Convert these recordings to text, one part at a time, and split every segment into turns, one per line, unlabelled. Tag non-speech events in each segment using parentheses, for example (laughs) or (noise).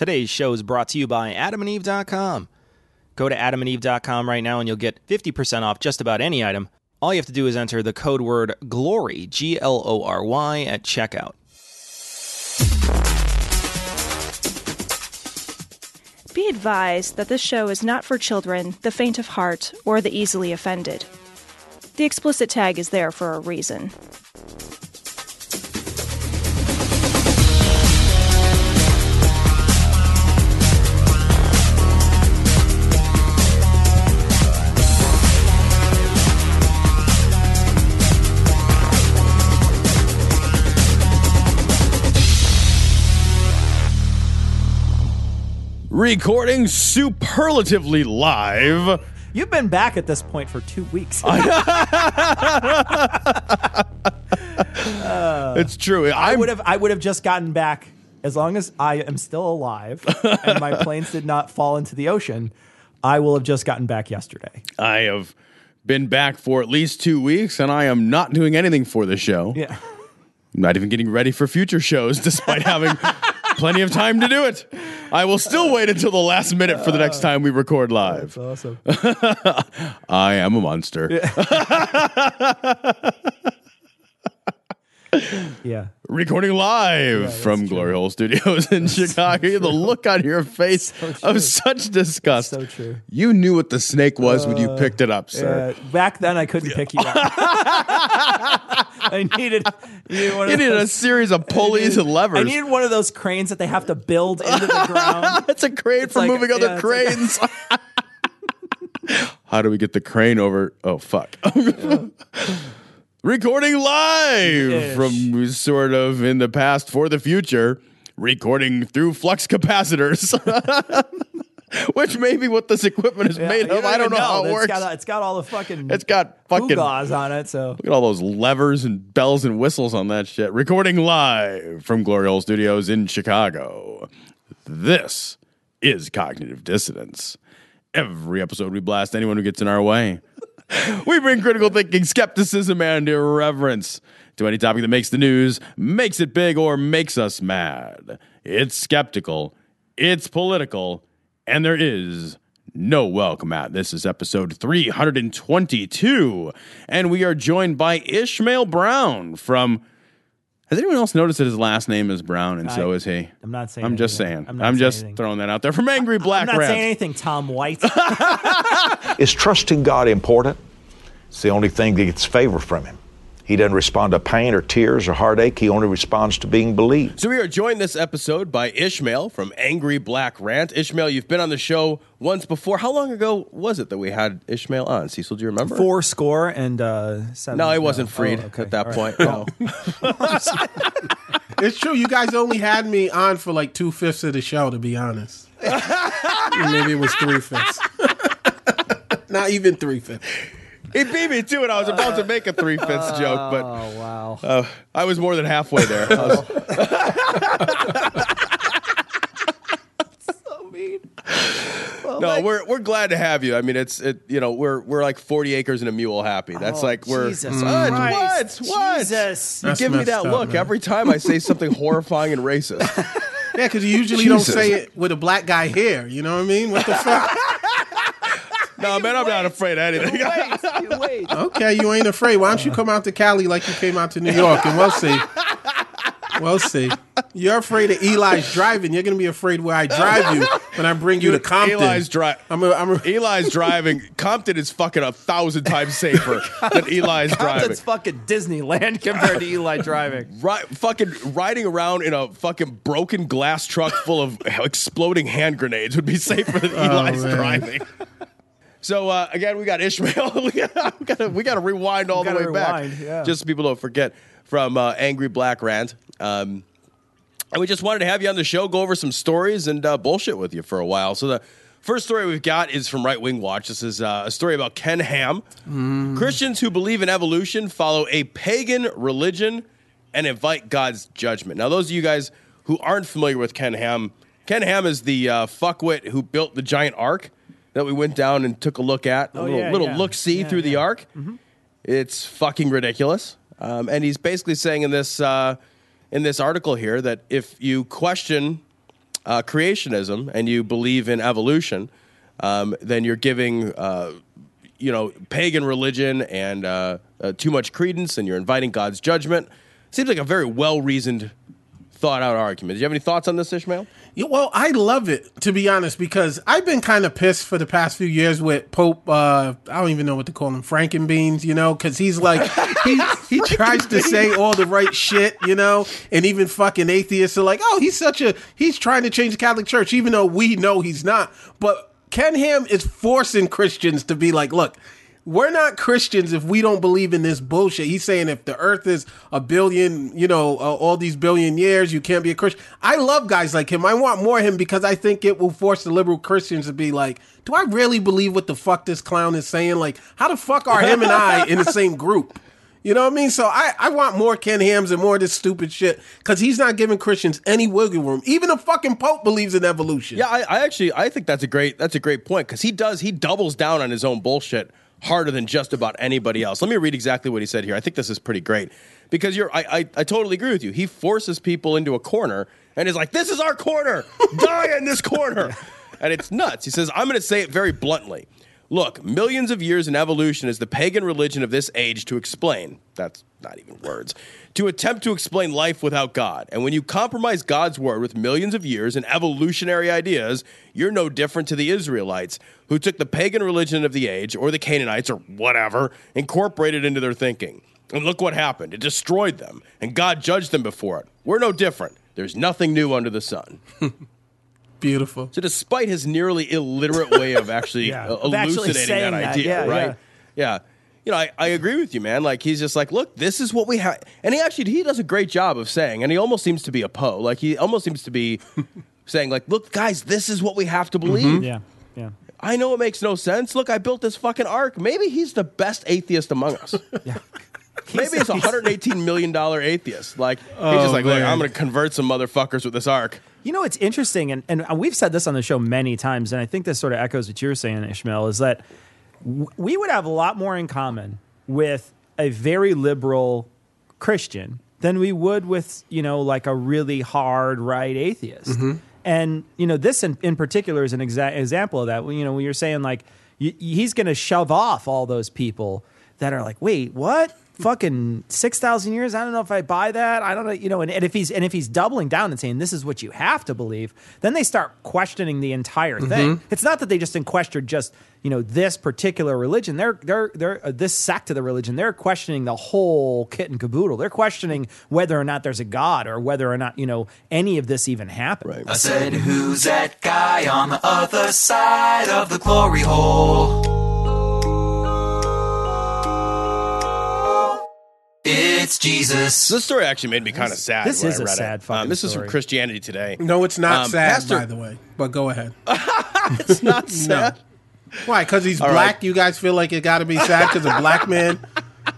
Today's show is brought to you by adamandeve.com. Go to adamandeve.com right now and you'll get 50% off just about any item. All you have to do is enter the code word GLORY, G L O R Y, at checkout.
Be advised that this show is not for children, the faint of heart, or the easily offended. The explicit tag is there for a reason.
Recording superlatively live.
You've been back at this point for two weeks. (laughs) (laughs)
it's true.
I
I'm-
would have I would have just gotten back as long as I am still alive and my (laughs) planes did not fall into the ocean. I will have just gotten back yesterday.
I have been back for at least two weeks, and I am not doing anything for the show.
Yeah.
I'm not even getting ready for future shows, despite having plenty of time to do it. I will still wait until the last minute for the next uh, time we record live.
Awesome. (laughs)
I am a monster.
Yeah. (laughs)
Recording live from Glory Hole Studios in Chicago. the look on your (laughs) face of such disgust.
So true.
You knew what the snake was when you picked it up, sir.
Uh, back then I couldn't pick you up. (laughs) I needed, needed one of
You needed a series of pulleys and levers.
I needed one of those cranes that they have to build into the (laughs) ground.
That's a crane for
like-
moving other
yeah, it's like-
cranes. How do we get the crane over? Oh, fuck. Recording live
Ish.
from sort of in the past for the future, recording through flux capacitors. (laughs) Which may be what this equipment is
Yeah,
made of. I don't
even
know how it
It's
works.
got, it's got all the fucking
it's got fucking
gauze on it. So
Look at all those levers and bells and whistles on that shit. Recording live from Glory Hole Studios in Chicago. This is Cognitive Dissonance. Every episode, we blast anyone who gets in our way. We bring critical thinking, skepticism, and irreverence to any topic that makes the news, makes it big, or makes us mad. It's skeptical, it's political, and there is no welcome at. This is episode 322, and we are joined by Ishmael Brown from. Has anyone else noticed that his last name is Brown, and so
I-
is he?
I'm not saying
I'm just
anything.
saying.
I'm
I'm,
not saying
just
anything.
throwing that out there from Angry Black
I'm not
Rant.
saying anything, Tom White. (laughs)
Is trusting God important? It's the only thing that gets favor from Him. He doesn't respond to pain or tears or heartache. He only responds to being believed.
So we are joined this episode by Ishmael from Angry Black Rant. Ishmael, you've been on the show once before. How long ago was it that we had Ishmael on? Cecil, do you remember?
Four score and uh, seven.
No, he wasn't
Oh,
freed
okay.
at that
All
point.
right.
No. (laughs)
It's true. You guys only had me on for like two fifths of the show, to be honest. (laughs) Maybe it was three fifths. (laughs) Not even three fifths.
He beat me too, and I was about to make a three fifths joke, but
Oh wow.
uh, I was more than halfway there. I (laughs)
so mean.
no, we're we're glad to have you. I mean, it's it. You know, we're we're like forty acres and a mule happy. That's
Oh,
like we're
Jesus
what
Christ.
what what.
Jesus.
You
That's
give me that
up,
look
man.
every time I say something horrifying and racist. (laughs)
Yeah, because you usually don't say it with a black guy here. You know what I mean? What the (laughs) fuck?
No, man, I'm not afraid of anything.
Wait, (laughs) wait.
Okay, you ain't afraid. Why don't you come out to Cali like you came out to New York, and we'll see. We'll see. You're afraid of Eli's driving. You're gonna be afraid where I drive you when I bring you to Compton.
Eli's dri-
I'm a, I'm a,
Eli's driving. Compton is fucking a thousand times safer (laughs) than Eli's driving.
Compton's fucking Disneyland compared to Eli (laughs) driving.
Right, fucking riding around in a fucking broken glass truck full of exploding hand grenades would be safer than oh, Eli's
man.
driving. So uh, again, we got Ishmael. (laughs) we got we got to rewind all the way
gotta
back,
rewind, yeah.
just so people don't forget from uh, Angry Black Rant. Um, and we just wanted to have you on the show, go over some stories and uh, bullshit with you for a while. So the first story we've got is from Right Wing Watch. This is uh, a story about Ken Ham. Christians who believe in evolution follow a pagan religion and invite God's judgment. Now, those of you guys who aren't familiar with Ken Ham, Ken Ham is the uh, fuckwit who built the giant ark that we went down and took a look at, a
Oh,
little,
yeah,
little
yeah.
look see
Yeah,
through the
yeah.
ark. It's fucking ridiculous. Um, and he's basically saying in this uh, in this article here that if you question uh, creationism and you believe in evolution, um, then you're giving uh, you know pagan religion and uh, uh, too much credence, and you're inviting God's judgment. Seems like a very well reasoned, thought out argument. Do you have any thoughts on this, Ishmael?
Yeah, well, I love it to be honest because I've been kind of pissed for the past few years with Pope. Uh, I don't even know what to call him, Frankenbeans. You know, because he's like he he (laughs) tries to say all the right shit. You know, and even fucking atheists are like, oh, he's such a he's trying to change the Catholic Church, even though we know he's not. But Ken Ham is forcing Christians to be like, look. We're not Christians if we don't believe in this bullshit. He's saying if the earth is a billion, you know, uh, all these billion years, you can't be a Christian. I love guys like him. I want more of him because I think it will force the liberal Christians to be like, do I really believe what the fuck this clown is saying? Like, how the fuck are him and I in the (laughs) same group? You know what I mean? So I, I want more Ken Hams and more of this stupid shit because he's not giving Christians any wiggle room. Even the fucking Pope believes in evolution.
Yeah, I, I actually I think that's a great that's a great point because he does he doubles down on his own bullshit harder than just about anybody else. Let me read exactly what he said here. I think this is pretty great because you're I, I, I totally agree with you. He forces people into a corner and is like, "This is our corner, (laughs) die in this corner," and it's nuts. He says, "I'm going to say it very bluntly." Look, millions of years in evolution is the pagan religion of this age to explain. That's not even words. To attempt to explain life without God. And when you compromise God's word with millions of years and evolutionary ideas, you're no different to the Israelites, who took the pagan religion of the age, or the Canaanites, or whatever, incorporated into their thinking. And look what happened. It destroyed them, and God judged them before it. We're no different. There's nothing new under the sun. (laughs)
Beautiful.
So, despite his nearly illiterate way of actually (laughs)
Yeah,
uh,
of actually
elucidating that
that,
idea,
yeah,
right? Yeah. You know, I, I agree with you, man. Like, he's just like, look, this is what we have. And he actually, he does a great job of saying, and he almost seems to be a Poe. Like, he almost seems to be (laughs) saying, like, look, guys, this is what we have to believe. Mm-hmm.
Yeah, yeah.
I know it makes no sense. Look, I built this fucking ark. Maybe he's the best atheist among us. (laughs) Yeah. (laughs) Maybe he's a $118 million atheist. Like, he's oh, just like, look. I'm going to convert some motherfuckers with this ark.
You know, it's interesting, and, and we've said this on the show many times, and I think this sort of echoes what you're saying, Ishmael, is that w- we would have a lot more in common with a very liberal Christian than we would with, you know, like a really hard right atheist. Mm-hmm. And, you know, this in, in particular is an exa- example of that. You know, when you're saying, like, y- he's going to shove off all those people that are like, wait, what? Fucking six thousand years? I don't know if I buy that. I don't know, you know. And, and if he's and if he's doubling down and saying this is what you have to believe, then they start questioning the entire thing. It's not that they just question just you know this particular religion. They're they're they're uh, this sect of the religion. They're questioning the whole kit and caboodle. They're questioning whether or not there's a god or whether or not you know any of this even happened. Right.
I said, Who's that guy on the other side of the glory hole? Jesus.
This story actually made me kind of sad.
This
when
is
I
a
read
sad
it.
fucking
Um, this is from
story.
Christianity Today.
No, it's not
Um,
sad,
Pastor-
by the way. But go ahead. (laughs)
It's not sad.
Why? Because he's
All
black.
right.
You guys feel like it got to be sad because a black man.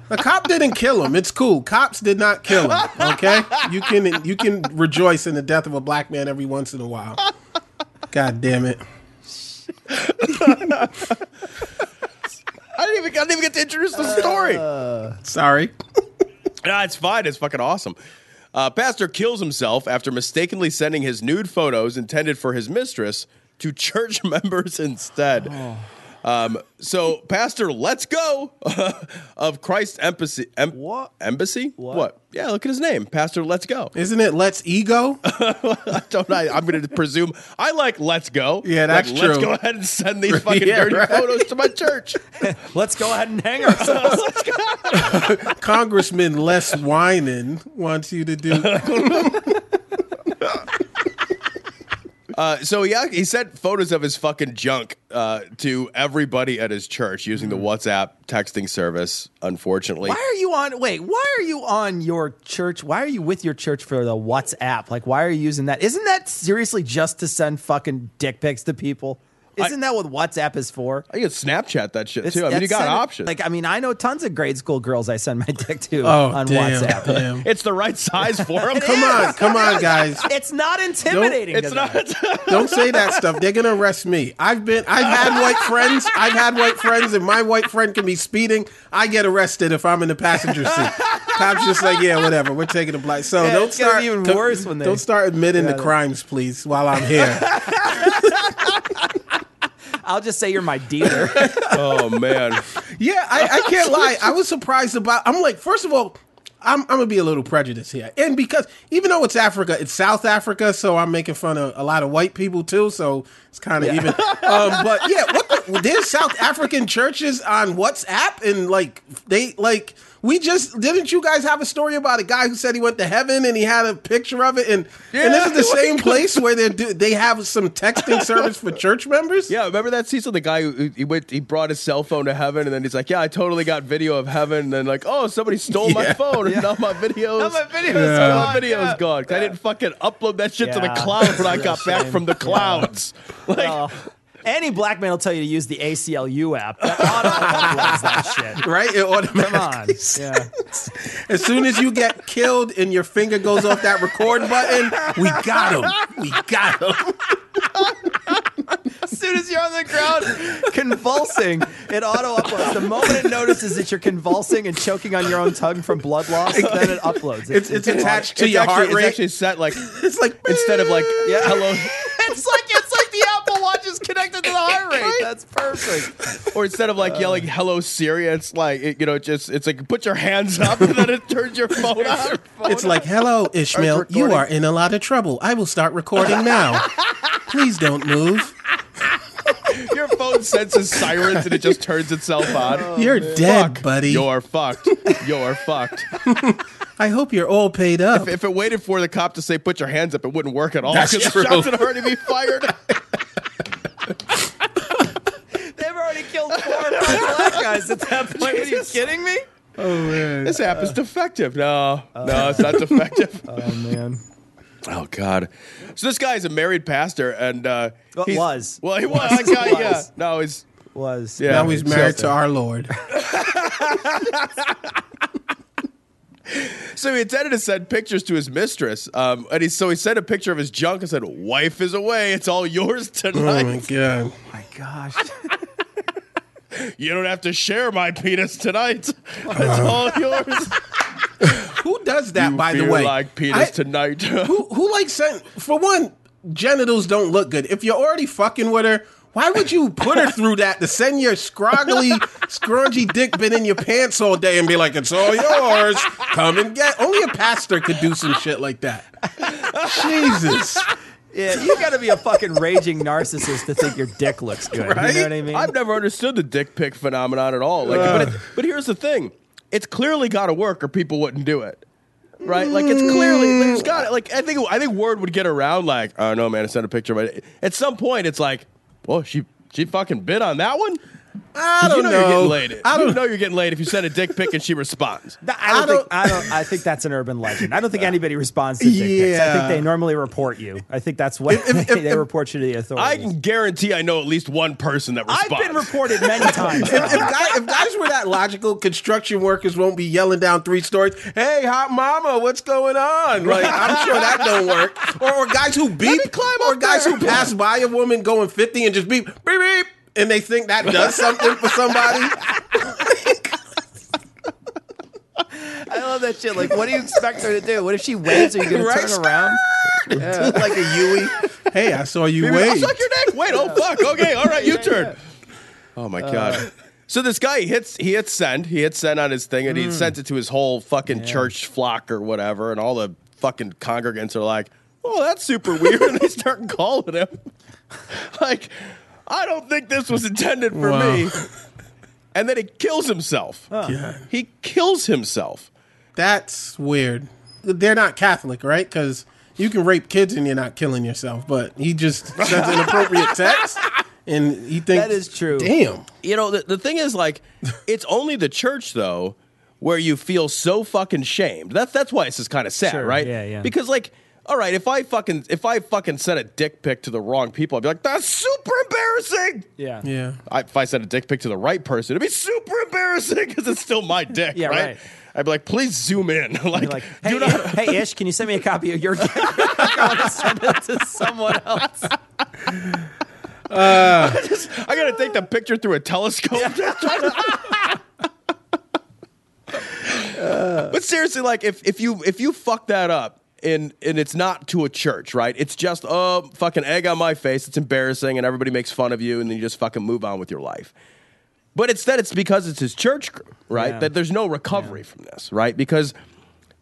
The cop didn't kill him. It's cool. Cops did not kill him. Okay, you can you can rejoice in the death of a black man every once in a while. God damn it! (laughs)
I didn't even, I didn't even get to introduce the story.
Sorry.
Nah, it's fine. It's fucking awesome. Uh, Pastor kills himself after mistakenly sending his nude photos intended for his mistress to church (laughs) members instead. Um, so, Pastor, let's go (laughs) of Christ Embassy. Em-
What?
Embassy? What? Yeah, look at his name, Pastor. Let's go.
Isn't it Let's Ego? (laughs)
I don't. I, I'm going to presume. I like Let's Go.
Yeah, that's
Like,
true.
Let's go ahead and send these (laughs) fucking
Yeah,
dirty
right.
photos to my church.
Let's go ahead and hang ourselves.
Congressman Les Winan wants you to do.
Uh, so yeah, he sent photos of his fucking junk uh, to everybody at his church using the WhatsApp texting service. Unfortunately,
Why are you on? Wait, why are you on your church? Why are you with your church for the WhatsApp? Like, why are you using that? Isn't that seriously just to send fucking dick pics to people? Isn't that what WhatsApp is for?
I can Snapchat that shit
It's-
too. I mean, you got
send-
options.
Like, I mean, I know tons of grade school girls I send my dick to
Oh,
on
damn,
WhatsApp.
damn. (laughs)
it's the right size for (laughs) them.
Come on, (laughs) come on, guys.
It's not intimidating.
It's not.
Don't say that stuff. They're gonna arrest me. I've been I've had white friends. I've had white friends, and my white friend can be speeding. I get arrested if I'm in the passenger seat. cops just like, yeah, whatever. We're taking a black. So
Yeah,
don't
it's
start
even
don't-
worse when they-
don't start admitting
Yeah,
the crimes, please, while I'm here.
I'll just say you're my dealer. (laughs)
Oh man.
Yeah, I, I can't lie. I was surprised about. I'm like, first of all, I'm, I'm gonna be a little prejudiced here, and because even though it's Africa, it's South Africa, so I'm making fun of a lot of white people too. So it's kind of even. Um, but yeah, what the, there's South African churches on WhatsApp, and like they like we just didn't you guys have a story about a guy who said he went to heaven and he had a picture of it, and and this is the (laughs) same place where they do they have some texting service for church members.
Yeah, remember that Cecil, the guy who he went, he brought his cell phone to heaven, and then he's like, "Yeah, I totally got video of heaven." And then like, "Oh, somebody stole my phone, and now my videos,
Now my video's
now
gone,
my video's
yeah.
gone." 'Cause I didn't fucking upload that shit to the
Yeah.
cloud when I (laughs) got back from the clouds. (laughs) Like,
Oh. Any black man will tell you to use the ACLU app. That auto that shit. (laughs)
Right, it
Come on.
automatically
Yeah.
As soon as you get killed and your finger goes off that record button, we got him. We got him.
As soon as you're on the ground convulsing, it auto uploads. The moment it notices that you're convulsing and choking on your own tongue from blood loss, then it uploads.
It's, it's attached to
it's
your
actually,
heart
it's actually set like (laughs)
It's like
instead of like yeah. hello, (laughs)
It's like it's like the Apple Watch is connected to the heart rate. That's perfect. (laughs)
or instead of like yelling "Hello Siri," it's like it, you know, just it's like put your hands up and then it turns your phone on.
it's like, hello, Ishmael. You are in a lot of trouble. I will start recording now. Please don't move. (laughs)
Your phone senses sirens and it just turns itself on. (laughs)
You're oh, dead,
Fuck.
buddy.
You're fucked. You're fucked.
I hope you're all paid up.
If it waited for the cop to say "put your hands up," it wouldn't work at all.
That's
because
true.
the shots had already be fired.
They've already killed four or five black guys at that point. Are you kidding me?
Oh man, this app is defective. No, no, it's not defective. (laughs)
Oh, man.
Oh God! So this guy is a married pastor, and uh,
Well,
he's-
was.
Well, he was.
Was.
That guy, yeah.
Was.
No, he's
Was.
yeah.
now he's married to our Lord. (laughs) (laughs)
So he intended to send pictures to his mistress, um, and he so he sent a picture of his junk and said, "Wife is away. It's all yours tonight."
Oh my god.
My gosh.
You don't have to share my penis tonight. It's uh-huh. all yours. (laughs)
Who does that,
You
by the
feel
way?
like penis
I-
tonight. (laughs)
who who like sent for one genitals don't look good if you're already fucking with her why would you put her through that to send your scroggly scrungy dick been in your pants all day and be like it's all yours come and get only a pastor could do some shit like that jesus
Yeah, you got to be a fucking raging narcissist to think your dick looks good. You know what I mean?
I've never understood the dick pic phenomenon at all. Like, but, it, but here's the thing: it's clearly got to work, or people wouldn't do it. Right? Like, it's clearly it's got like. I think I think word would get around. Like, I oh, know, man, I sent a picture, but at some point, it's like, well, she she fucking bit on that one.
I
you
don't
know,
know,
you're getting laid. (laughs)
i
you
don't
know you're getting laid if you send a dick pic and she responds.
Th- I
I
don't, think
don't-
I don't. I think that's an urban legend. I don't think anybody responds to dick pics. I think they normally report you. I think that's what (laughs) they, they report you to the authorities.
I can guarantee I know at least one person that
I've been reported many (laughs) times.
if, if, guy, if guys were that logical, construction workers won't be yelling down three stories. Hey, hot mama, what's going on? Like, I'm sure that don't work. Or, or guys who beep,
climb
or guys
there.
who pass by a woman going 50 and just beep, beep, beep, and they think that does something for somebody.
I love that shit. Like, what do you expect her to do? What if she waves? Are you going
Right?
to turn around? Yeah, (laughs) like a Yui.
Hey, I saw you
Maybe I'll
wave.
suck your dick. Wait, oh fuck. Okay, all right, you turn. Oh my god. so this guy he hits he hits send. He hits send on his thing and he mm. sends it to his whole fucking church flock or whatever, and all the fucking congregants are like, "Oh, that's super weird," (laughs) and they start calling him. (laughs) like, I don't think this was intended for
Wow.
me. (laughs) And then he kills himself.
Yeah.
He kills himself.
That's weird. They're not Catholic, right? Because you can rape kids and you're not killing yourself. But he just (laughs) sends inappropriate text, and he thinks
That is true.
Damn.
You know, the, the thing is, like, (laughs) it's only the church, though, where you feel so fucking shamed. That's that's why this is kind of sad,
Sure,
right?
yeah, yeah.
Because, like, all right, if I fucking if I fucking sent a dick pic to the wrong people, I'd be like, that's super embarrassing.
yeah.
Yeah.
I, if I sent a dick pic to the right person, it'd be super embarrassing (laughs) because it's still my dick,
Yeah,
right?
right.
I'd be like, please zoom in, (laughs) like,
like, hey,
do not.
hey, Ish, can you send me a copy of your (laughs) dick? I want to send it to someone else. Uh.
I gotta take the picture through a telescope. But seriously, like if if you if you fuck that up and and it's not to a church, right? It's just oh fucking egg on my face. It's embarrassing, and everybody makes fun of you, and then you just fucking move on with your life. But instead, it's because it's his church group, right?
Yeah.
That there's no recovery from this, right? Because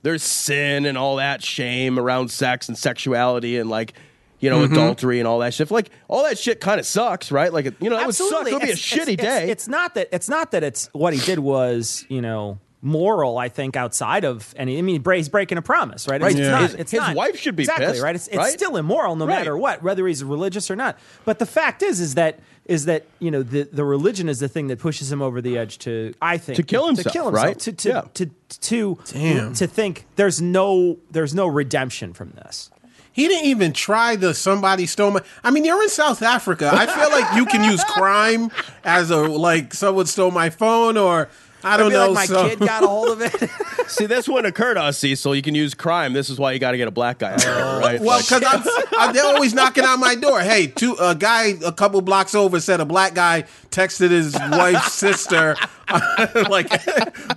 there's sin and all that shame around sex and sexuality and like you know
Mm-hmm.
adultery and all that shit. Like all that shit kind of sucks, right? Like you know that would suck. It would be a
It's-
shitty
it's-
day.
It's, it's not that. It's not that. It's what he did was you know moral. I think outside of any. I mean, he's breaking a promise, right? It's,
Right.
it's
Yeah.
not.
His-
It's
his
not-
wife should be
exactly
pissed,
right. It's, it's
right?
still immoral no
Right.
matter what, whether he's religious or not. But the fact is, is that is that you know the the religion is the thing that pushes him over the edge to I think
To kill
to
himself,
kill himself
right?
to to,
Yeah.
to to
Damn.
to think there's no there's no redemption from this.
He didn't even try the somebody stole my. I mean, you're in South Africa. I feel like you can use crime as a like someone stole my phone or I don't know.
like my
so-
kid got a hold of it. (laughs)
See, this wouldn't occur to us, Cecil. You can use crime. This is why you got to get a black guy out there, oh. right?
Well,
Like-
because I'm, I'm, they're always knocking on my door. Hey, two a guy a couple blocks over said a black guy texted his wife's (laughs) sister (laughs) like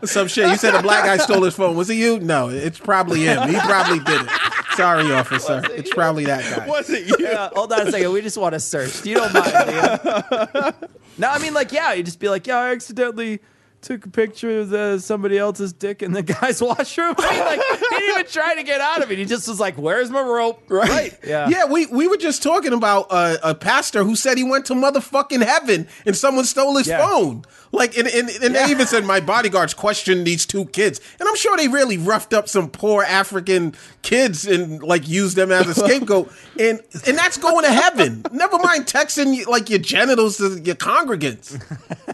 some shit. He said a black guy stole his phone. Was it you? No, it's probably him. He probably did it. Sorry, officer. It's probably that guy.
was it you?
Yeah, hold on a second. We just want to search. You don't mind, do? No, I mean, like, yeah, you just be like, yeah, I accidentally took a picture of the, somebody else's dick in the (laughs) guy's washroom. (laughs) Like, he didn't even try to get out of it. He just was like, where's my rope?
Right.
Yeah.
Yeah, we, we were just talking about uh, a pastor who said he went to motherfucking heaven and someone stole his
Yeah.
phone. Like, and, and, and
Yeah.
they even said my bodyguards questioned these two kids. And I'm sure they really roughed up some poor African kids and like used them as a scapegoat. (laughs) and and that's going to heaven. Never mind texting like your genitals to your congregants.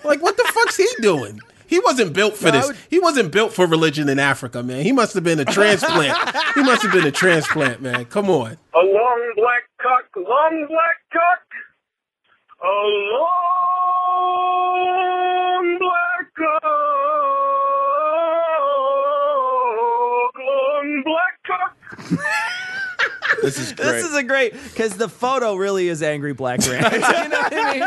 Like, what the fuck's he doing? He wasn't built for
I
this.
would-
He wasn't built for religion in Africa, man. He must have been a transplant. he must have been a transplant, man. Come on.
A long black cock, long black cock. A long black cock, long black cock. (laughs)
This is great.
This is a great because the photo really is angry black ranch. (laughs) you know what I mean?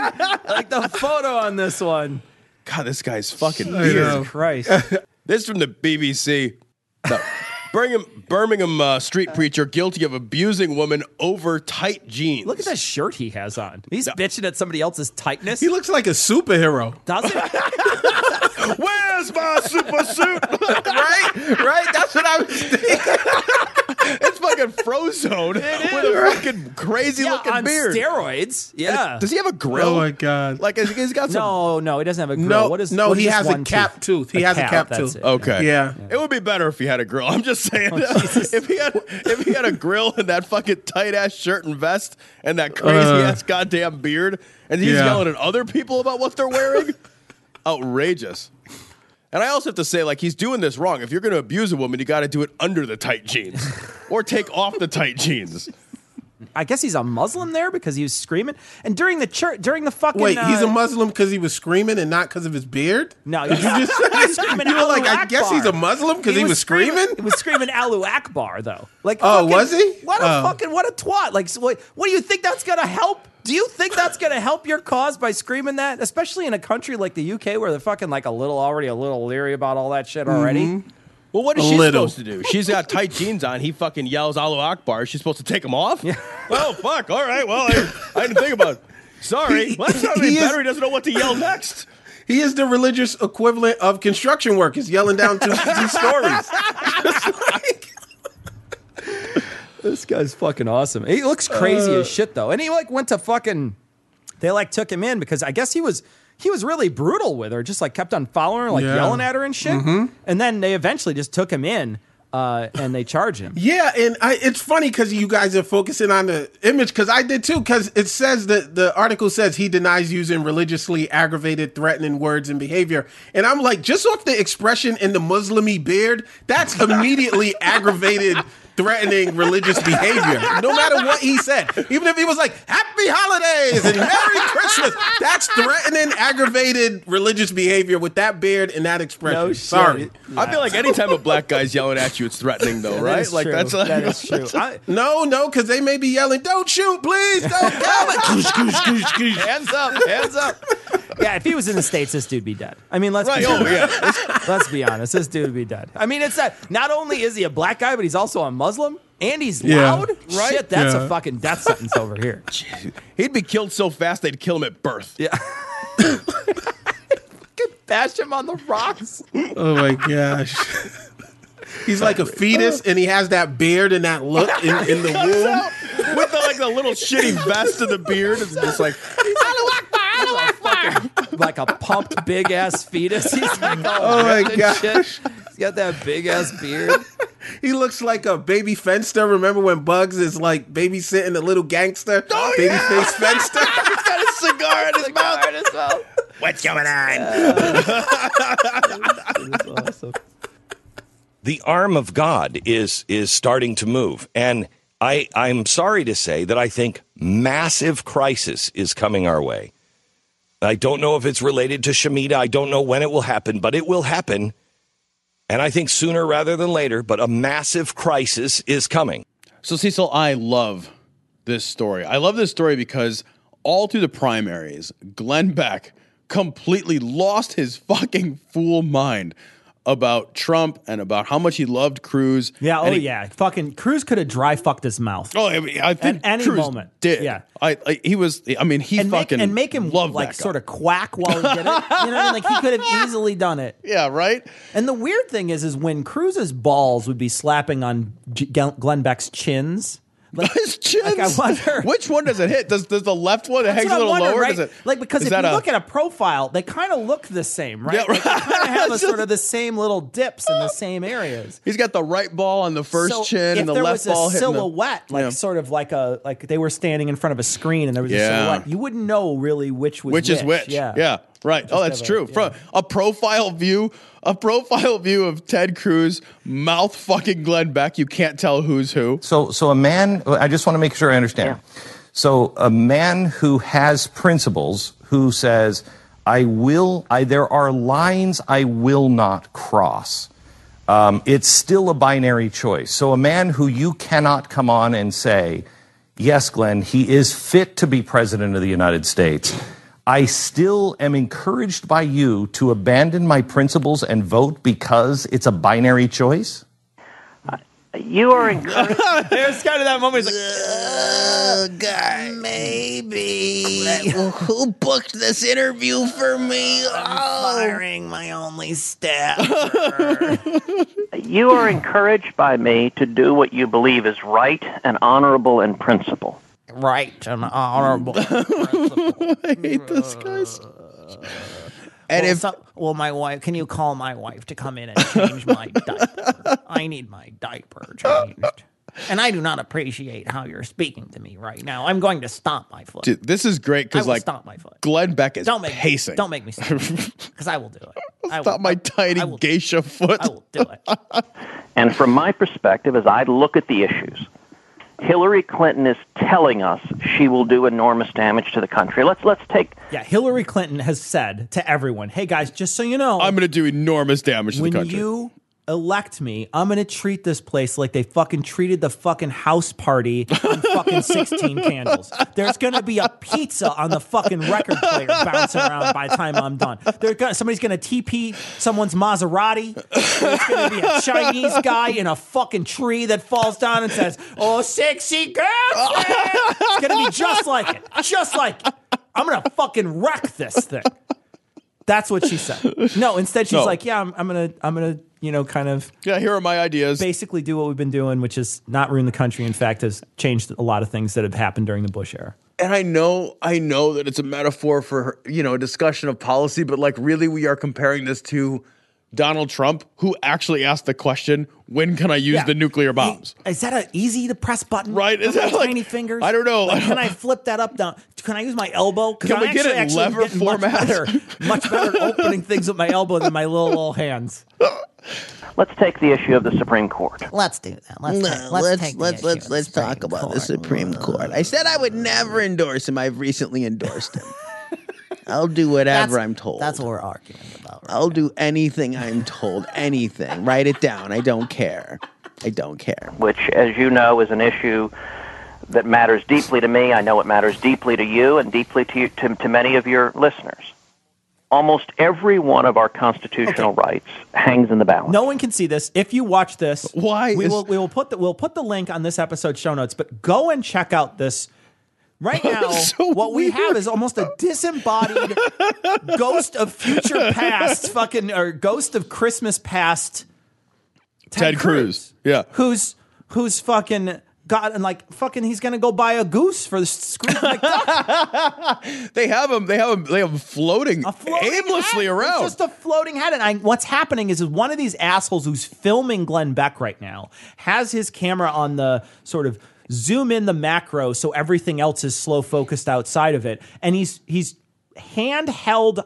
Like the photo on this one.
God, this guy's fucking
know.
weird.
Christ. (laughs)
This is from the BBC. The Birmingham, Birmingham uh, street preacher guilty of abusing woman over tight jeans.
Look at that shirt he has on. He's bitching at somebody else's tightness.
He looks like a superhero.
Does it? (laughs)
Where's my super suit? (laughs)
right? Right? That's what I was thinking.
It's fucking Frozone with a fucking crazy
yeah,
looking
on
beard.
steroids. Yeah.
Does he have a grill?
Oh my god.
Like he's he's got some.
No, no, he doesn't have a grill.
No,
what is,
no,
what is
he
this
has a
one
cap tooth. He has a cap tooth.
it.
Okay.
Yeah.
It would be better if he had a grill. I'm just saying.
Oh, (laughs) Jesus.
if he had if he had a grill and that fucking tight ass shirt and vest and that uh. crazy ass goddamn beard, and he's
Yeah.
yelling at other people about what they're wearing, (laughs) outrageous. And I also have to say, like, he's doing this wrong. If you're going to abuse a woman, you got to do it under the tight jeans, or take off the tight jeans.
I guess he's a Muslim there because he was screaming. And during the church, during the fucking
Wait, he's
uh,
a Muslim because he was screaming and not because of his beard?
No,
Did you just
he was (laughs) screaming
You were like,
Allahu
I guess he's a Muslim because he, was screaming?
He was screaming Allahu Akbar though. Like,
Oh,
fucking-
was he?
What a
Oh.
fucking what a twat! Like, what, what do you think that's gonna help? Do you think that's gonna help your cause by screaming that? Especially in a country like the UK where they're fucking like a little already a little leery about all that shit already.
Mm-hmm.
Well, what is
A
she
little.
supposed to do? She's got tight jeans on. He fucking yells "Allahu Akbar." Is she supposed to take them off? Yeah. Well, fuck. All right. Well, I, I didn't think about. it. Sorry.
He-
Well, that's not
he
any
is-
He doesn't know what to yell next.
He is the religious equivalent of construction workers yelling down two, two stories. (laughs)
This guy's fucking awesome. He looks crazy as shit though, and he like went to fucking. They like took him in because I guess he was he was really brutal with her, just like kept on following her, like
Yeah.
yelling at her and shit. And then they eventually just took him in, uh, and they charge him.
Yeah, and I, it's funny because you guys are focusing on the image because I did too. Because it says that the article says he denies using religiously aggravated, threatening words and behavior, and I'm like, just off the expression in the Muslimy beard, that's immediately (laughs) aggravated. Threatening religious behavior, no matter what he said. Even if he was like, Happy Holidays and Merry Christmas, that's threatening, aggravated religious behavior with that beard and that expression.
No shit.
Sorry.
I feel like anytime a black guy's yelling at you, it's threatening, though,
That
right?
is
Like
true.
that's like,
that is true. (laughs) I-
No, no, because they may be yelling, "Don't shoot, please, don't kill (laughs) it."
Hands up, hands up. Yeah, if he was in the states, this dude'd be dead. I mean, let's
Right,
be
oh,
honest.
yeah.
let's be honest. This dude would be dead. I mean, it's that. Not only is he a black guy, but he's also a Muslim, and he's
Yeah.
loud.
Right?
Shit, that's
Yeah.
a fucking death sentence over here. (laughs)
He'd be killed so fast they'd kill him at birth.
Yeah. (laughs) Could Bash him on the rocks.
Oh my gosh. He's like a fetus, and he has that beard and that look in, in the womb.
With the, like the little shitty vest and the beard. It's just like, (laughs)
like a pumped big ass fetus. He's like, Oh, (laughs)
oh my
ripped
gosh.
shit. He's got that big ass beard. (laughs)
He looks like a baby Finster. Remember when Bugs is like babysitting a little gangster?
Oh,
baby
yeah.
face Finster.
he's got a cigar in his mouth.
in his mouth.
What's going on?
the arm of God is is starting to move, and I I'm sorry to say that I think massive crisis is coming our way. I don't know if it's related to Shemitah. I don't know when it will happen, but it will happen, and I think sooner rather than later. But a massive crisis is coming.
So, Cecil, I love this story. I love this story because all through the primaries, Glenn Beck completely lost his fucking fool mind about Trump and about how much he loved Cruz.
Yeah, oh
he-
yeah. Fucking Cruz could have dry fucked his mouth.
Oh, I, mean, I think
At any
Cruz
moment.
did.
Yeah.
I, I he was. I mean, he
and make,
fucking
and make him
loved
like sort of quack while he did it. (laughs) You know what I mean? Like he could have easily done it.
Yeah, right.
And the weird thing is, is when Cruz's balls would be slapping on G- Glenn Beck's chins. Like,
His chins.
Like, I wonder- (laughs)
Which one does it hit? Does does the left one hangs
what
little lower?
right?
Does it,
like because if you
a-
look at a profile, they kind of look the same, right?
Yeah,
Like, they kind of have (laughs) a sort of the same little dips in the (laughs) same areas.
He's got the right ball on the first
So
chin and the left ball
a
hitting the-
silhouette, like
Yeah.
sort of like a like they were standing in front of a screen and there was a
Yeah.
silhouette, you wouldn't know really which was
which is which.
Yeah,
yeah, right. Oh, that's
a-
true.
yeah.
From a profile view, a profile view of Ted Cruz, mouth fucking Glenn Beck. You can't tell who's who.
So, so a man, I just want to make sure I understand. So, a man who has principles, who says, I will, I, there are lines I will not cross. Um, it's still a binary choice. So, a man who you cannot come on and say, yes, Glenn, he is fit to be president of the United States. I still am encouraged by you to abandon my principles and vote because it's a binary choice?
You are encouraged. (laughs)
There's kind of that moment. He's like,
Maybe. Who booked this interview for me? Oh, oh.
firing my only staff. you are encouraged by me to do what you believe is right and honorable in principle.
Right and honorable. (laughs)
I hate this guy.
And
well,
if
so- well, my wife, can you call my wife to come in and change my diaper? (laughs) I need my diaper changed. And I do not appreciate how you're speaking to me right now. I'm going to stomp my foot.
Dude, this is great
I
because
will
like
stomp my foot.
Glenn Beck is
Don't make
pacing.
Me, don't make me because I will do it. (laughs) I will,
Stop my tiny
I will,
geisha foot.
I will do it. And from my perspective, as I look at the issues, Hillary Clinton is telling us she will do enormous damage to the country. Let's let's take
yeah, Hillary Clinton has said to everyone, "Hey guys, just so you know,
I'm going to do enormous damage to the country.
When you elect me, I'm to treat this place like they fucking treated the fucking house party on fucking 16 (laughs) candles. There's to be a pizza on the fucking record player bouncing around by the time I'm done. They're gonna, somebody's to TP someone's Maserati. There's to be a Chinese guy in a fucking tree that falls down and says, "Oh, sexy girl." It's to be just like it. Just like it. I'm to fucking wreck this thing. That's what she said. No, instead she's
No.
like, "Yeah, I'm, I'm gonna, I'm gonna, you know, kind of
yeah, here are my ideas.
basically do what we've been doing, which is not ruin the country. In fact, has changed a lot of things that have happened during the Bush era."
and I know, I know that it's a metaphor for you know a discussion of policy, but like really, we are comparing this to Donald Trump, who actually asked the question, "When can I use
Yeah.
the nuclear bombs?"
Is that an easy to press button?
Right, is that like-
tiny fingers?
I don't know.
Like,
I
can
don't- (laughs)
I flip that up down? Can I use my elbow?
Can
I'm
we get
actually-
it lever
getting
format?
Much better, much better opening things with my elbow than my little little hands. (laughs)
let's take the issue of the Supreme Court.
Let's do that. Let's
No,
take, let's
let's
take the
let's
issue
let's,
of the
let's talk
Supreme
about the Supreme Court. I said I would never endorse him. I've recently endorsed him. (laughs) I'll do whatever
That's-
I'm told.
That's what we're arguing about.
I'll do anything I'm told. (laughs) Anything. Write it down. I don't care. I don't care.
which, as you know, is an issue that matters deeply to me. I know it matters deeply to you and deeply to, you, to, to many of your listeners.
almost every one of our constitutional rights hangs in the balance.
No one can see this. If you watch this,
why
we
is-
will we will put the we'll put the link on this episode show notes. But go and check out this. Right now, (laughs) what we have is almost a disembodied ghost of future (laughs) past, fucking or ghost of Christmas past.
Ted Cruz. Yeah.
who's who's fucking got and like fucking he's gonna go buy a goose for the McDuck. (laughs)
They have him. They have him. They have him floating, aimlessly
head.
around.
It's just a floating head. And I, what's happening is, is one of these assholes who's filming Glenn Beck right now has his camera on the sort of zoom in the macro so everything else is slow focused outside of it. And he's he's handheld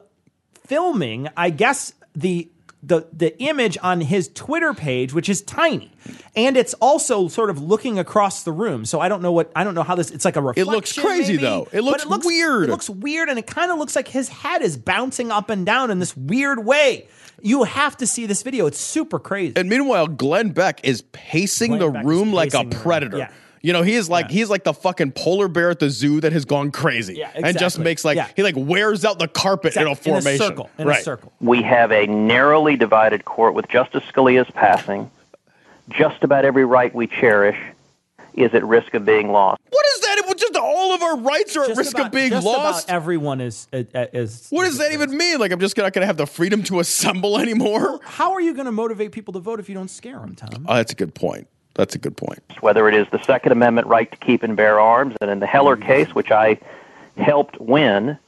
filming, I guess the the the image on his Twitter page, which is tiny, and it's also sort of looking across the room. So I don't know what I don't know how this. It's like a reflection.
It looks crazy,
maybe,
though. It
but
looks weird.
It looks weird, and it kind of looks like his head is bouncing up and down in this weird way. You have to see this video. It's super crazy.
And meanwhile, Glenn Beck is pacing
Glenn
the
Beck
room like a
pacing the room.
predator.
Yeah.
You know, he is like he's like the fucking polar bear at the zoo that has gone crazy
Yeah,
and just makes like
Yeah.
he like wears out the carpet in a
Exactly. In a
formation.
circle, in a
right.
circle.
We have a narrowly divided court with Justice Scalia's passing. Just about every right we cherish is at risk of being lost.
What is that? It was just all of our rights are at risk
about-
of being
just
lost.
About everyone is uh, uh, is.
What does that even mean? Like I'm just not going to have the freedom to (laughs) assemble anymore?
How are you going to motivate people to vote if you don't scare them, Tom?
Oh, that's a good point. That's a good point.
whether it is the Second Amendment right to keep and bear arms, and in the Heller mm-hmm. case, which I helped win,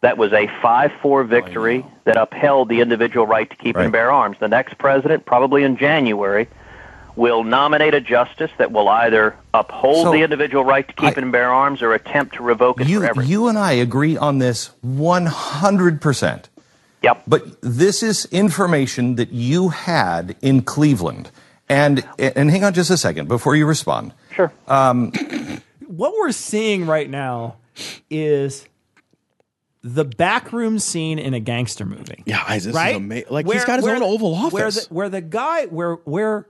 that was a 5 4 victory that upheld the individual right to keep and bear arms. The next president, probably in January, will nominate a justice that will either uphold
So,
the individual right to keep and bear arms or attempt to revoke it
You,
forever.
you and I agree on this 100%.
Yep.
But this is information that you had in Cleveland. And, and hang on just a second before you respond.
Sure.
Um,
what we're seeing right now is the backroom scene in a gangster movie.
Yeah, this is
right?
ama- like, he's got his own
the-
Oval
Where
Office.
the, where the guy where where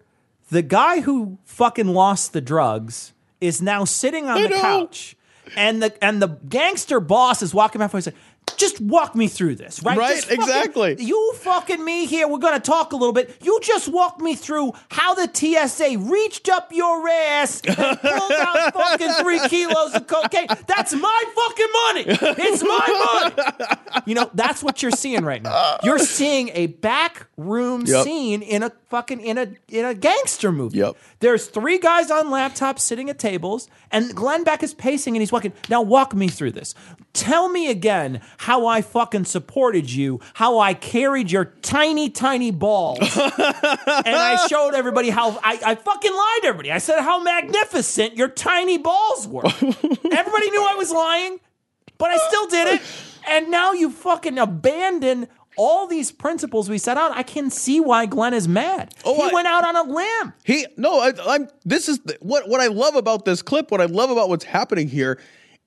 the guy who fucking lost the drugs is now sitting on
I
the
know.
couch, and the and the gangster boss is walking back. He's like, "Just walk me through this, right?
Right,
fucking-
exactly.
you fucking me here. We're gonna talk a little bit. You just walk me through how the TSA reached up your ass and pulled out (laughs) fucking three kilos of cocaine. That's my fucking money. It's my money. You know, that's what you're seeing right now. You're seeing a back room
Yep.
scene in a fucking in a in a gangster movie.
Yep.
There's three guys on laptops sitting at tables, and Glenn Beck is pacing and he's walking. Now walk me through this. Tell me again how I fucking supported you, how I carried your tiny, tiny balls. (laughs) and I showed everybody how I, I fucking lied to everybody. I said how magnificent your tiny balls were. (laughs) everybody knew I was lying, but I still did it. And now you fucking abandon all these principles we set out. I can see why Glenn is mad. Oh, he
I-
went out on a limb.
He no, I, I'm. This is the, what what I love about this clip. What I love about what's happening here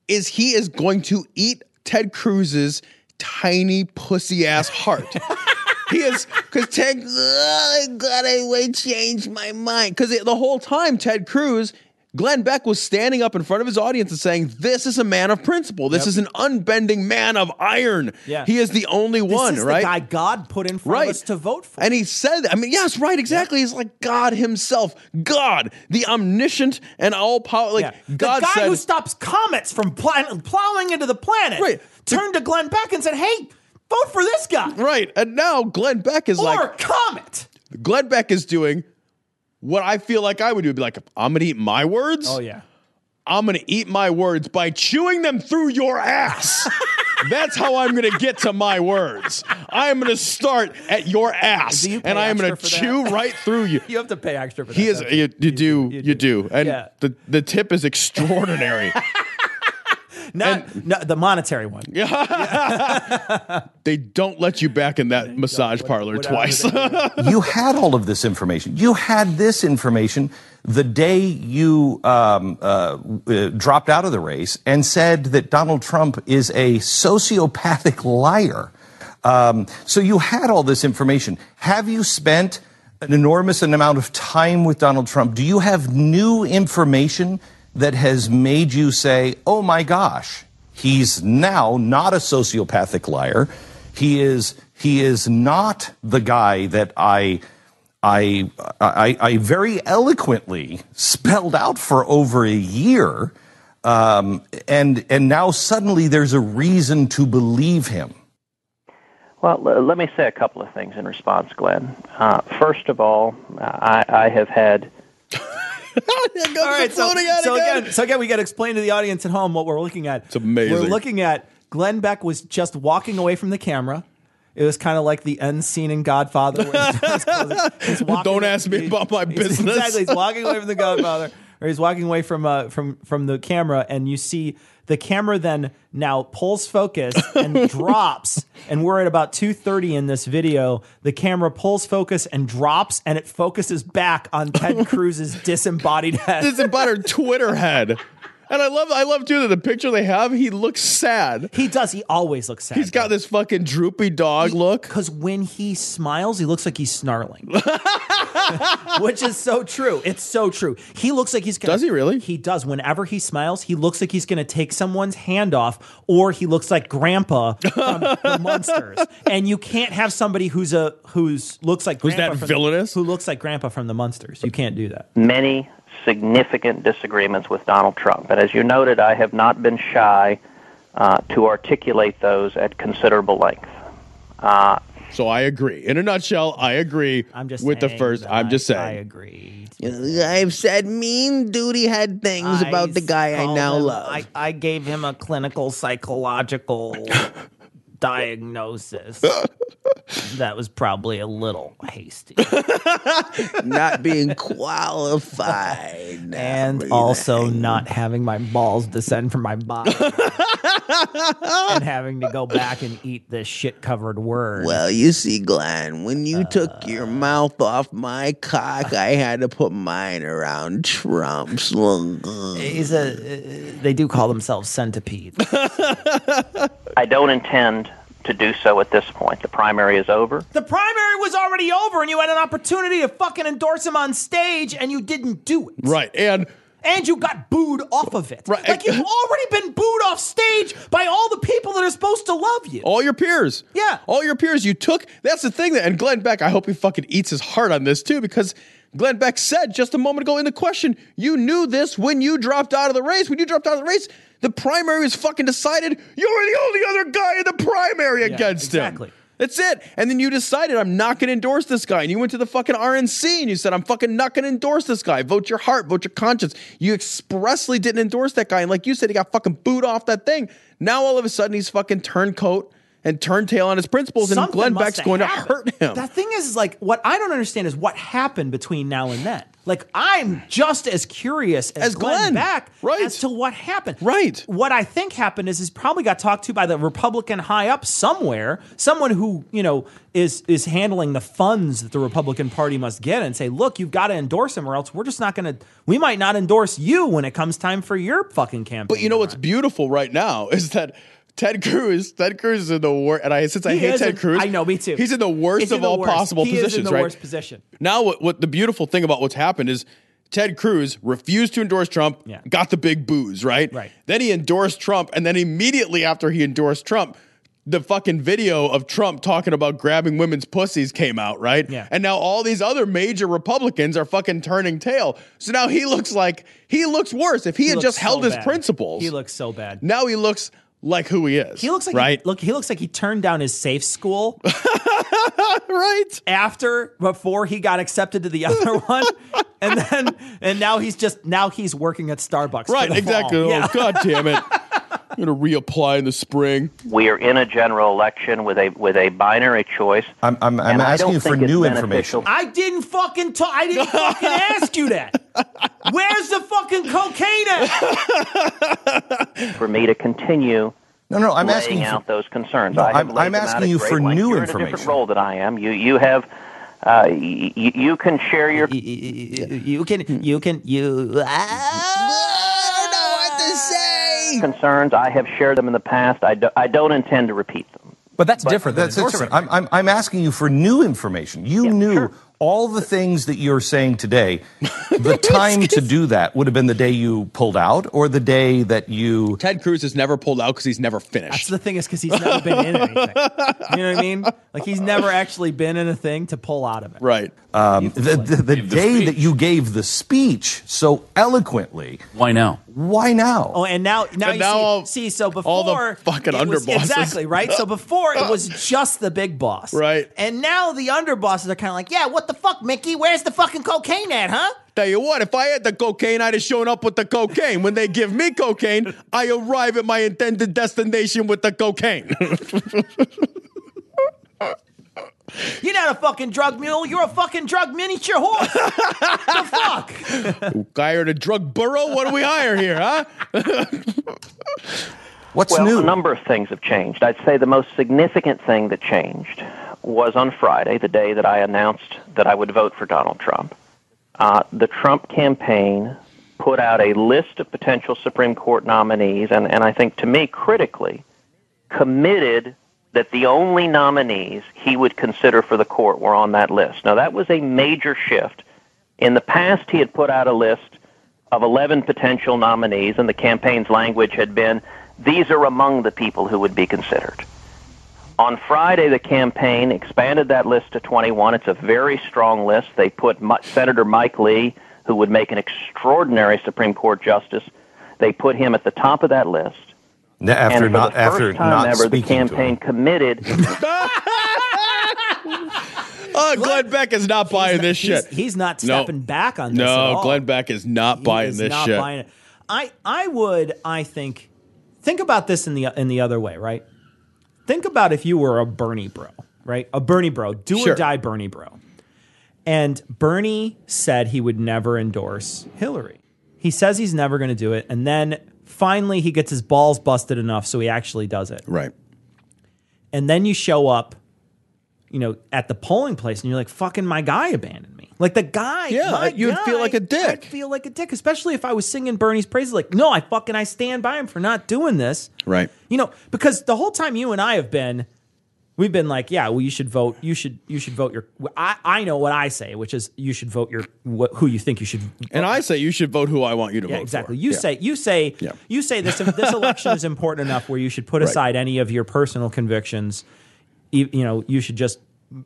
is he is going to eat Ted Cruz's tiny pussy ass heart. (laughs) he is because Ted.
Oh, God, I might change my mind.
Because the whole time Ted Cruz. Glenn Beck was standing up in front of his audience and saying, This is a man of principle. This
Yep.
is an unbending man of iron.
Yeah.
He is the only
This
one,
is
right?
the guy God put in front
Right.
of us to vote for.
And he said, I mean, yes, right, exactly. He's like God himself, God, the omniscient and all power. Like
the
God
guy
said,
who stops comets from pl- plowing into the planet
Right.
turned to Glenn Beck and said, "Hey, vote for this guy."
right. And now Glenn Beck is
Or
like, Or
Comet.
Glenn Beck is doing what I feel like I would do. Be like, I'm gonna eat my words.
Oh yeah.
I'm gonna eat my words by chewing them through your ass. (laughs) That's how I'm gonna get to my words. I am gonna start at your ass,
you
and I am gonna
extra for that?
chew right through you. (laughs)
You have to pay extra for that.
He is.
though.
You, you do. You do. And
Yeah.
the the tip is extraordinary. (laughs)
Not no, the monetary one. (laughs)
they don't let you back in that massage parlor twice.
you had all of this information. You had this information the day you um, uh, uh, dropped out of the race and said that Donald Trump is a sociopathic liar. Um, so you had all this information. Have you spent an enormous amount of time with Donald Trump? Do you have new information that has made you say, oh my gosh, he's now not a sociopathic liar? He is he is not the guy that I I I, I very eloquently spelled out for over a year, um, and and now suddenly there's a reason to believe him.
Well, let me say a couple of things in response, Glenn. Uh, first of all, I, I have had
All right, so, so again. so again, we got to explain to the audience at home what we're looking at. It's
amazing.
We're looking at Glenn Beck was just walking away from the camera. It was kind of like the end scene in Godfather. Where (laughs) he's, he's walking-
Don't ask me about my
he's-
business.
Exactly, he's walking away from the (laughs) Godfather, or he's walking away from uh, from from the camera, and you see the camera then now pulls focus and (laughs) drops, and we're at about two thirty in this video. The camera pulls focus and drops, and it focuses back on Ted (laughs) Cruz's disembodied head.
Disembodied Twitter head. And I love, I love too that the picture they have. He looks sad.
He does. He always looks sad.
He's got this fucking droopy dog look.
Because when he smiles, he looks like he's snarling, (laughs) which is so true. It's so true. He looks like he's gonna,
Does he really?
He does. Whenever he smiles, he looks like he's going to take someone's hand off, or he looks like Grandpa from (laughs) the Munsters. And you can't have somebody who's a who's looks like
Who's
Grandpa
that
from
villainous?
who looks like Grandpa from the Munsters. You can't do that.
many significant disagreements with Donald Trump. And as you noted, I have not been shy uh, to articulate those at considerable length. Uh,
So I agree. In a nutshell, I agree
I'm just
with the first. I'm just saying.
I agree.
I've said mean duty had things about the guy I
called
now
him-
love.
I, I gave him a clinical psychological (laughs) diagnosis. (laughs) that was probably a little hasty. (laughs)
Not being qualified.
and also not having my balls descend from my body. (laughs) and having to go back and eat this shit covered word.
Well, you see, Glenn, when you uh, took your mouth off my cock, I had to put mine around Trump's.
He's a, uh, they do call themselves centipedes.
I don't intend to do so at this point. The primary is over.
The primary was already over, and you had an opportunity to fucking endorse him on stage, and you didn't do it.
Right. And
and you got booed off of it. Right. Like you've already been booed off stage by all the people that are supposed to love you.
all your peers.
Yeah.
All your peers. You took. That's the thing. That, and Glenn Beck, I hope he fucking eats his heart on this too, because Glenn Beck said just a moment ago in the question, you knew this when you dropped out of the race. When you dropped out of the race, the primary was fucking decided. You were the only other guy in the primary against
exactly.
him. That's it. And then you decided, I'm not going to endorse this guy. And you went to the fucking RNC and you said, I'm fucking not going to endorse this guy. Vote your heart, vote your conscience. You expressly didn't endorse that guy. And like you said, he got fucking booed off that thing. Now all of a sudden he's fucking turncoat and turn tail on his principles. And
Something
Glenn Beck's going to hurt him.
The thing is, is like what I don't understand is what happened between now and then. Like I'm just as curious as,
As
Glenn,
Glenn.
Beck as to what happened. Right. What I think happened is he's probably got talked to by the Republican high up somewhere, someone who you know is is handling the funds that the Republican Party must get, and say, look, you've got to endorse him, or else we're just not going to. We might not endorse you when it comes time for your fucking campaign.
But you know what's beautiful right now is that Ted Cruz, Ted Cruz is in the worst, and I since I
He
hate Ted
in-
Cruz,
I know, me too.
He's in the worst
in
of
the
all
worst.
possible
He
positions,
the
right?
worst position.
Now, what, what the beautiful thing about what's happened is Ted Cruz refused to endorse Trump, got the big booze, right? Right. Then he endorsed Trump, and then immediately after he endorsed Trump, the fucking video of Trump talking about grabbing women's pussies came out, right?
Yeah.
And now all these other major Republicans are fucking turning tail. So now he looks like he looks worse. If he, had
looks
just held
so
his principles,
He looks so bad.
now he looks like who he is.
He looks like
right.
He, look. He looks like he turned down his safe school. (laughs)
right
after before he got accepted to the other (laughs) one, and then and now he's just now he's working at Starbucks.
Right, exactly.
fall.
Oh,
Yeah.
God damn it. (laughs) I'm going to reapply in the spring.
We are in a general election with a with a binary choice.
I'm, I'm, I'm asking you for new information.
I didn't fucking talk. I didn't (laughs) fucking ask you that. Where's the fucking cocaine at? (laughs)
for me to continue
No, no, I'm
laying
asking you for-
out those concerns.
No,
I have
I'm- I'm asking you for
length.
new
You're in a
information.
different role than I am. You you have uh, y- y- you can share your
You can, you can, you.
what to say.
concerns. I have shared them in the past. I, do, I don't intend to repeat them.
But that's different. That's different. I'm, I'm, I'm asking you for new information. You knew all the things that you're saying today, (laughs) the time to do that would have been the day you pulled out or the day that you.
Ted Cruz has never pulled out because he's never finished.
That's the thing is because he's never been in anything. You know what I mean? Like he's never actually been in a thing to pull out of it.
Right.
Um, the the, the day that you gave the speech so eloquently.
Why now?
Why now?
Oh, and now now
And
you
now
see,
all-
see so before
all the fucking
it was-
underbosses.
exactly right. So (laughs) before it was just the big boss,
Right.
And now the underbosses are kind of like, yeah, what the fuck, Mickey? Where's the fucking cocaine at, huh?
Tell you what, if I had the cocaine, I'd have shown up with the cocaine. When they give me cocaine, I arrive at my intended destination with the cocaine. (laughs)
You're not a fucking drug mule. You're a fucking drug miniature horse. What the fuck?
Guy or the drug burro? What do we hire here, huh?
What's
well,
new?
a number of things have changed. I'd say the most significant thing that changed was on Friday, the day that I announced that I would vote for Donald Trump. Uh, the Trump campaign put out a list of potential Supreme Court nominees, and, and I think to me, critically, committed that the only nominees he would consider for the court were on that list. Now, that was a major shift. In the past, he had put out a list of 11 potential nominees, and the campaign's language had been these are among the people who would be considered. On Friday, the campaign expanded that list to 21. It's a very strong list. They put Senator Mike Lee, who would make an extraordinary Supreme Court justice, they put him at the top of that list.
After
and for
not
the
after
first time
not
ever, the
speaking to
campaign
him.
committed (laughs)
Oh, Glenn Beck is not buying this
he's,
shit.
He's not
No.
stepping back on this. at
No,
all.
Glenn Beck is not
He
buying
is
this
not
shit.
buying it. I I would I think think about this in the in the other way, right? Think about if you were a Bernie bro, right? A Bernie bro, do
Sure.
or die Bernie bro. And Bernie said he would never endorse Hillary. He says he's never going to do it, and then finally he gets his balls busted enough so he actually does it.
Right.
And then you show up, you know, at the polling place, and you're like, "Fucking my guy abandoned me." Like the guy,
Yeah, you'd feel like a dick.
I'd feel like a dick, especially if I was singing Bernie's praises. Like, no, I fucking I stand by him for not doing this.
Right.
You know, because the whole time you and I have been, we've been like, yeah, well, you should vote. You should you should vote your. I I know what I say, which is you should vote your wh- who you think you should.
And I say you should vote who I want you to
Yeah,
vote
exactly.
for.
You
Yeah.
say you say
Yeah.
you say this this (laughs) election is important enough where you should put
Right.
aside any of your personal convictions. You, you know, you should just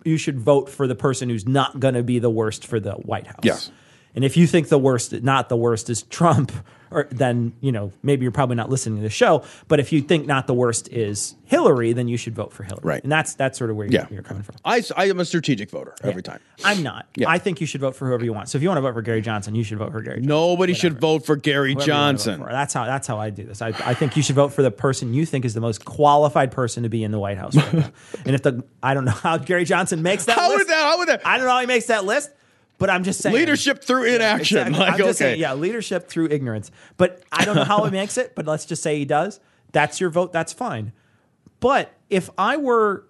you should vote for the person who's not going to be the worst for the White House.
Yes.
And if you think the worst, not the worst, is Trump, (laughs) or then you know maybe you're probably not listening to the show. But if you think not the worst is Hillary, then you should vote for Hillary.
Right.
And that's that's sort of where you're, you're coming from.
I, I am a strategic voter every time.
I'm not.
Yeah.
I think you should vote for whoever you want. So if you want to vote for Gary Johnson, you should vote for Gary.
Nobody should vote for Gary
Whoever you wanna vote
Johnson.
for. That's how that's how I do this. I, I think you should vote for the person you think is the most qualified person to be in the White House. Right (laughs) and if the I don't know how Gary Johnson makes that
How
list.
would that? How would that?
I don't know how he makes that list, but I'm just saying
Leadership through inaction.
Exactly.
Like
I'm just
okay.
saying, yeah, leadership through ignorance. But I don't know how he (laughs) makes it, but let's just say he does. That's your vote. That's fine. But if I were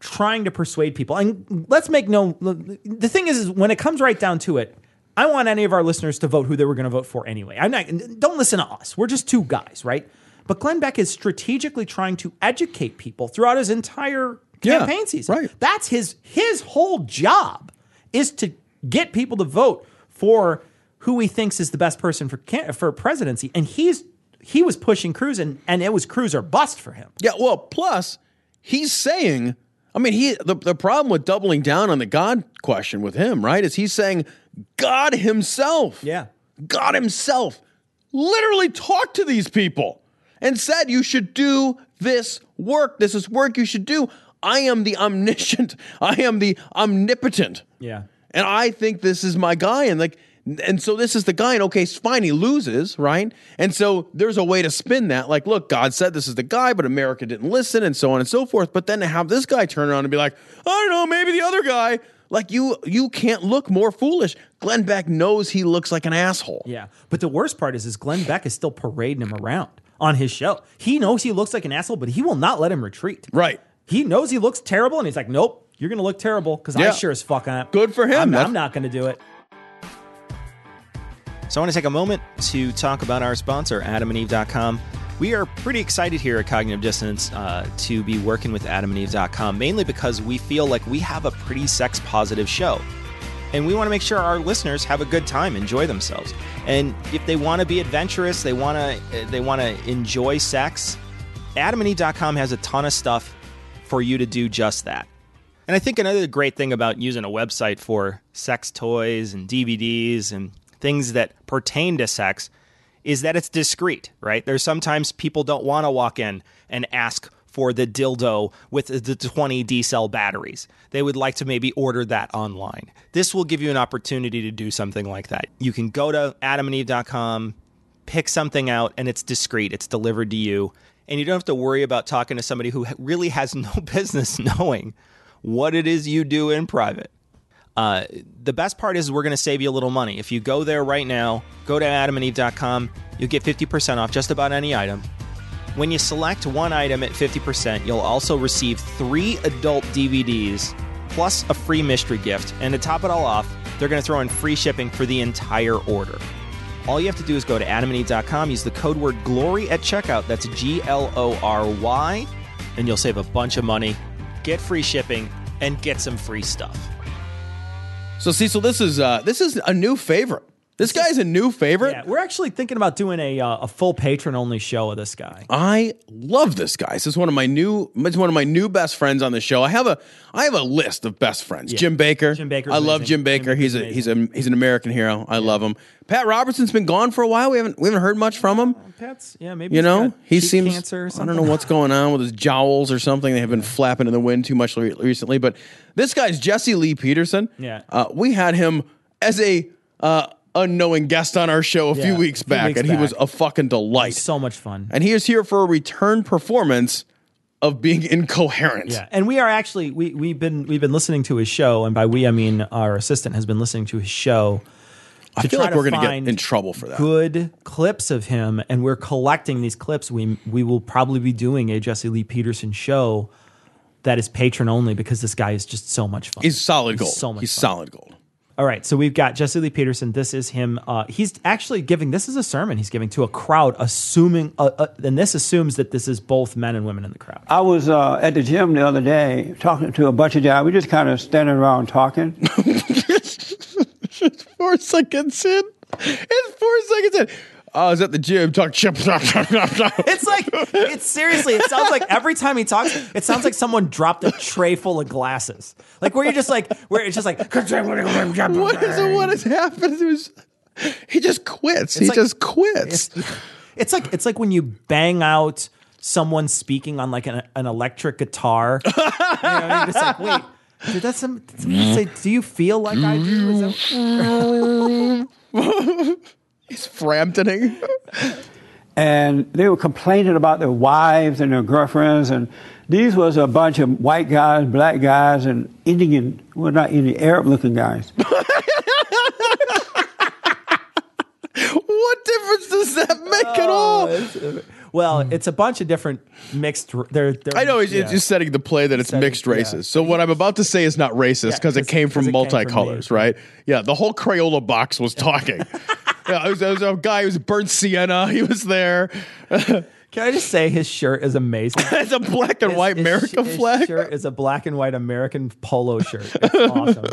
trying to persuade people, and let's make no, the thing is, is when it comes right down to it, I want any of our listeners to vote who they were going to vote for anyway. I'm not. Don't listen to us. We're just two guys, right? But Glenn Beck is strategically trying to educate people throughout his entire
Yeah,
campaign season.
right.
That's his his whole job is to get people to vote for who he thinks is the best person for for presidency, and he's he was pushing Cruz, and, and it was Cruz or bust for him.
Yeah, well, plus he's saying, I mean, he the, the problem with doubling down on the God question with him, right, is he's saying God himself,
Yeah,
God himself literally talked to these people and said you should do this work. This is work you should do. I am the omniscient. (laughs) I am the omnipotent.
yeah.
And I think this is my guy. And like, and so this is the guy. And okay, fine. He loses, right? And so there's a way to spin that. Like, look, God said this is the guy, but America didn't listen, and so on and so forth. But then to have this guy turn around and be like, I don't know, maybe the other guy. Like you, you can't look more foolish. Glenn Beck knows he looks like an asshole.
Yeah, but the worst part is, is Glenn Beck is still parading him around on his show. He knows he looks like an asshole, but he will not let him retreat.
Right.
He knows he looks terrible, and he's like, "Nope, you're going to look terrible because
Yeah.
I sure as fuck am.
Good for him.
I'm, I'm not going to do it."
So I want to take a moment to talk about our sponsor, adamandeve.com. We are pretty excited here at Cognitive Dissonance uh, to be working with adamandeve.com, mainly because we feel like we have a pretty sex positive show.
and we want to make sure our listeners have a good time, enjoy themselves. And if they want to be adventurous, they want to they want to enjoy sex, adamandeve.com has a ton of stuff for you to do just that. And I think another great thing about using a website for sex toys and DVDs and things that pertain to sex is that it's discreet, right? There's sometimes people don't want to walk in and ask for the dildo with the 20 D cell batteries. They would like to maybe order that online. This will give you an opportunity to do something like that. You can go to adamandeve.com, pick something out, and it's discreet, it's delivered to you. And you don't have to worry about talking to somebody who really has no (laughs) business knowing what it is you do in private. Uh, the best part is we're going to save you a little money. If you go there right now, go to adamandeve.com, you'll get 50% off just about any item. When you select one item at 50%, you'll also receive three adult DVDs plus a free mystery gift. And to top it all off, they're going to throw in free shipping for the entire order. All you have to do is go to adamandeve.com, use the code word GLORY at checkout. That's G L O R Y, and you'll save a bunch of money, get free shipping, and get some free stuff.
So Cecil, this is uh, this is a new favorite. This guy's a new favorite.
Yeah, we're actually thinking about doing a uh, a full patron only show of this guy.
I love this guy. This is one of my new. It's one of my new best friends on the show. I have a I have a list of best friends.
Yeah.
Jim Bakker.
Jim Bakker's
I love. Jim Bakker.
Jim
he's a he's a he's an American hero. I love him. Pat Robertson's been gone for a while. We haven't we haven't heard much from him.
Pat's, yeah, maybe
You know, he seems.
cancer or
I don't know what's going on with his jowls or something. They have been flapping in the wind too much re- recently. But this guy's Jesse Lee Peterson.
Yeah.
uh, we had him as a uh, unknowing guest on our show a few weeks
a few
back,
weeks
and he was a fucking delight.
So much fun.
And he is here for a return performance of being incoherent.
Yeah, and we are actually we we've been we've been listening to his show, and by we I mean our assistant has been listening to his show.
I feel like
to
we're going to get in trouble for that.
Good clips of him, and we're collecting these clips. We we will probably be doing a Jesse Lee Peterson show that is patron only because this guy is just so much fun.
He's solid
He's
gold.
So much
He's
fun.
solid gold.
All right, so we've got Jesse Lee Peterson. This is him. Uh, he's actually giving. This is a sermon he's giving to a crowd, assuming, uh, uh, and this assumes that this is both men and women in the crowd.
I was uh, at the gym the other day talking to a bunch of guys. We just kind of standing around talking. (laughs)
four seconds in. It's four seconds in. Oh, I was at the gym talking shit.
It's like it's seriously. It sounds like every time he talks, it sounds like someone dropped a tray full of glasses. Like where you're just like where it's just like
what is it? What has happened? Was, he just quits.
It's
he
like-
just quits.
It's, it's like it's like when you bang out someone speaking on like an, an electric guitar. You know, you're just like, wait, did that some say? Do you feel like I do? (laughs) Is
He's Framptoning.
and they were complaining about their wives and their girlfriends and these was a bunch of white guys black guys and indian well not indian arab looking guys (laughs)
what difference does that make at oh, all?
Well, hmm. it's a bunch of different mixed. They're, they're
I know he's,
yeah.
he's just setting the play that it's
Setting-
mixed races. So what I'm about to say is not racist
Yeah,
because came from
'cause it came from me.
multicolors, right? Yeah, the whole Crayola box was talking. (laughs) yeah, it was, it was a guy who was burnt sienna. (laughs) He was there. (laughs)
Can I just say his shirt is amazing?
it's a black and white America
his
flag.
shirt is a black and white American polo shirt. It's awesome.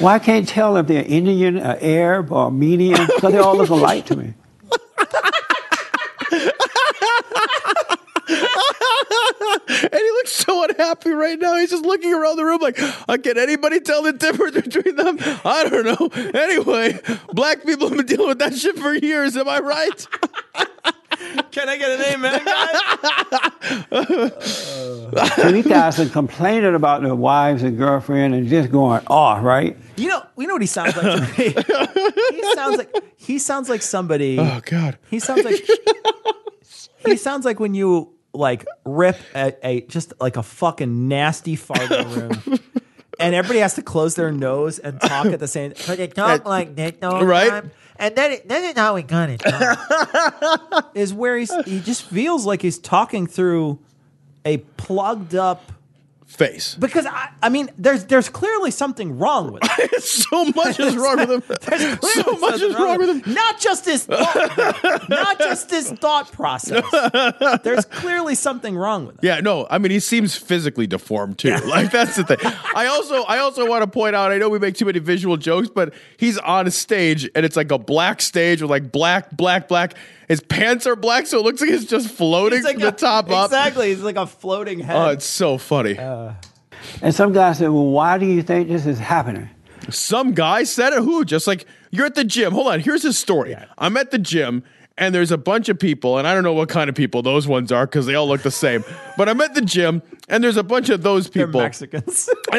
well i can't tell if they're indian or arab or median because they all look alike to me
and he looks so unhappy right now. He's just looking around the room like, uh, can anybody tell the difference between them? I don't know. Anyway, black people have been dealing with that shit for years. Am I right?
Can I get an amen, guys?
so these guys are complaining about their wives and girlfriend and just going off right
You know, you know what he sounds like to me. (laughs) he sounds like he sounds like somebody.
Oh God.
He sounds like he sounds like when you like rip a, a just like a fucking nasty fart in the (laughs) room. And everybody has to close their nose and talk at the same.
But they talk like that all
Right?
time. And then it's how we got it. (laughs)
is where he's he just feels like he's talking through a plugged up
face.
Because I, I mean, there's there's clearly something wrong with it. (laughs)
so much is wrong with him. (laughs)
There's clearly
So much is wrong with him.
Not just his thought, not just his thought process. There's clearly something wrong with him.
Yeah, no, I mean he seems physically deformed too. Like that's the thing. I also I also want to point out, I know we make too many visual jokes, but he's on a stage and it's like a black stage with like black, black, black. His pants are black, so it looks like he's just floating
It's like
from the
a-
top up.
Exactly, He's like a floating head.
Oh, it's so funny. Uh.
And some guy said, Well, why do you think this is happening?
Some guy said it. Who? Just like you're at the gym. Hold on. Here's his story. I'm at the gym and there's a bunch of people, and I don't know what kind of people those ones are because they all look the same. but I'm at the gym and there's a bunch of those
They're
people.
Mexicans. (laughs) (laughs)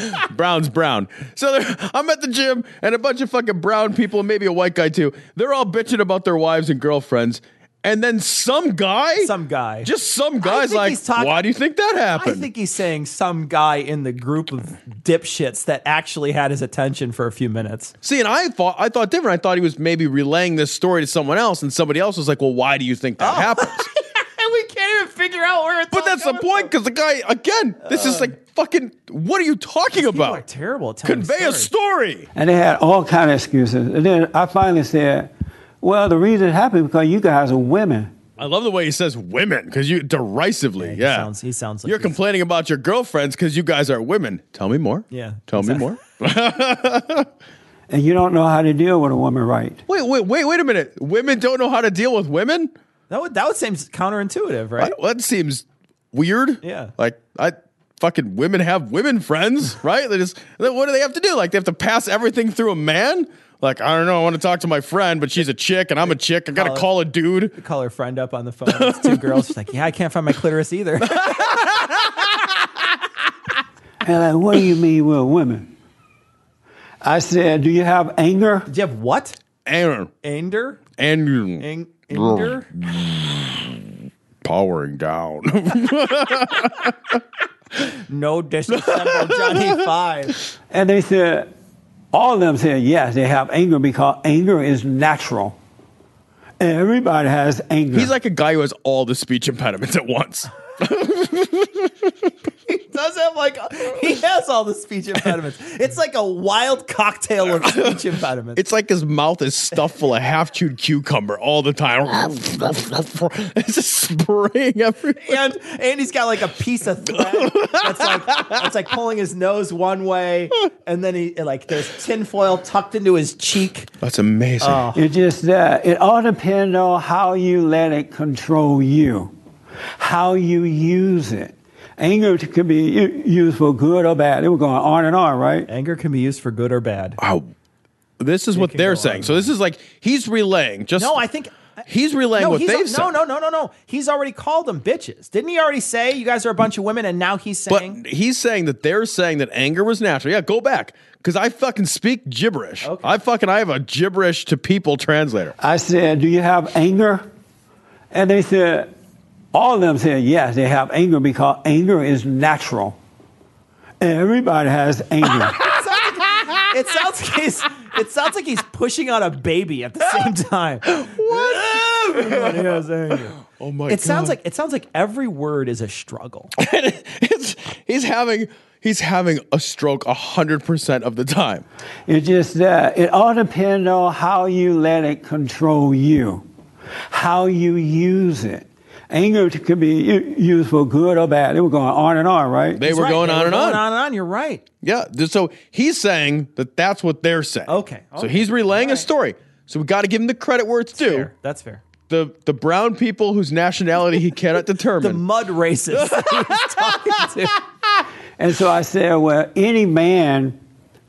(laughs)
Brown's brown. So I'm at the gym and a bunch of fucking brown people, maybe a white guy too. They're all bitching about their wives and girlfriends. And then some guy,
some guy,
just some guy's like, why do you think that happened?
I think he's saying some guy in the group of dipshits that actually had his attention for a few minutes.
See, and I thought I thought different. I thought he was maybe relaying this story to someone else, and somebody else was like, "Well, why do you think
Oh.
that happens?"
And (laughs) we can't even figure out where it's.
But that's the point, because the guy again, this is uh. like fucking. What are you talking about?
are terrible at
Convey a story.
And they had all kind of excuses. And then I finally said, Well, the reason it happened because you guys are women.
I love the way he says women because you derisively. Yeah,
sounds- he sounds like
you're complaining about your girlfriends because you guys are women. Tell me more.
Yeah,
tell me more. (laughs)
And you don't know how to deal with a woman right.
Wait, wait, wait, wait a minute. Women don't know how to deal with women.
That would that would seem counterintuitive, right?
Well, that seems weird.
Yeah.
Like I fucking women have women friends, (laughs) right? They just what do they have to do? Like they have to pass everything through a man? Like I don't know. I want to talk to my friend, but she's a chick and I'm a chick. I got to
Call
call a dude. (laughs)
Call her friend up on the phone. It's two girls. She's like, "Yeah, I can't find my clitoris either." (laughs)
And like, what do you mean we're women? I said, Do you have anger?
Do you have what?
Anger.
Anger.
Anger.
Anger.
Powering down.
No disassemble Johnny (laughs) Five.
And they said, all of them said, yes, they have anger because anger is natural. Everybody has anger.
He's like a guy who has all the speech impediments at once. (laughs)
He does have like he has all the speech impediments. It's like a wild cocktail of speech impediments.
It's like his mouth is stuffed full of half chewed cucumber all the time. it's just spraying everywhere.
and and he's got like a piece of thread that's like that's like pulling his nose one way, and then he like there's tinfoil tucked into his cheek.
That's amazing.
Oh.
It's just that it all depends on how you let it control you, how you use it. Anger can be u- used for good or bad. They were going on and on, right?
Anger can be used for good or bad.
Oh, This is what they're saying. So this is like he's relaying. Just
No, I think uh,
he's relaying
no,
what
he's
they've
no,
said.
no, no, no, no. He's already called them bitches. Didn't he already say you guys are a bunch of women? And now he's saying
But he's saying that they're saying that anger was natural. Yeah, go back because I fucking speak gibberish. I fucking I have a gibberish to people translator.
I said, Do you have anger? And they said, all of them said, yes, they have anger because anger is natural. Everybody has anger. (laughs)
it sounds like he's it sounds like he's pushing on a baby at the same time. What? Everybody has anger.
Oh my
It sounds like it sounds like every word is a struggle. (laughs)
it's, he's having he's having a stroke hundred percent of the time.
It's just that it all depends on how you let it control you, how you use it. Anger can be u- used for good or bad. They were going on and on, right?
They were going on and on.
on and on. You're right.
Yeah. So he's saying that that's what they're saying.
Okay.
So he's relaying a story. So we got to give him the credit where it's due.
That's fair.
The the brown people whose nationality he cannot (laughs) determine.
The mud races that (laughs) he was talking to. (laughs)
And so I said, well, any man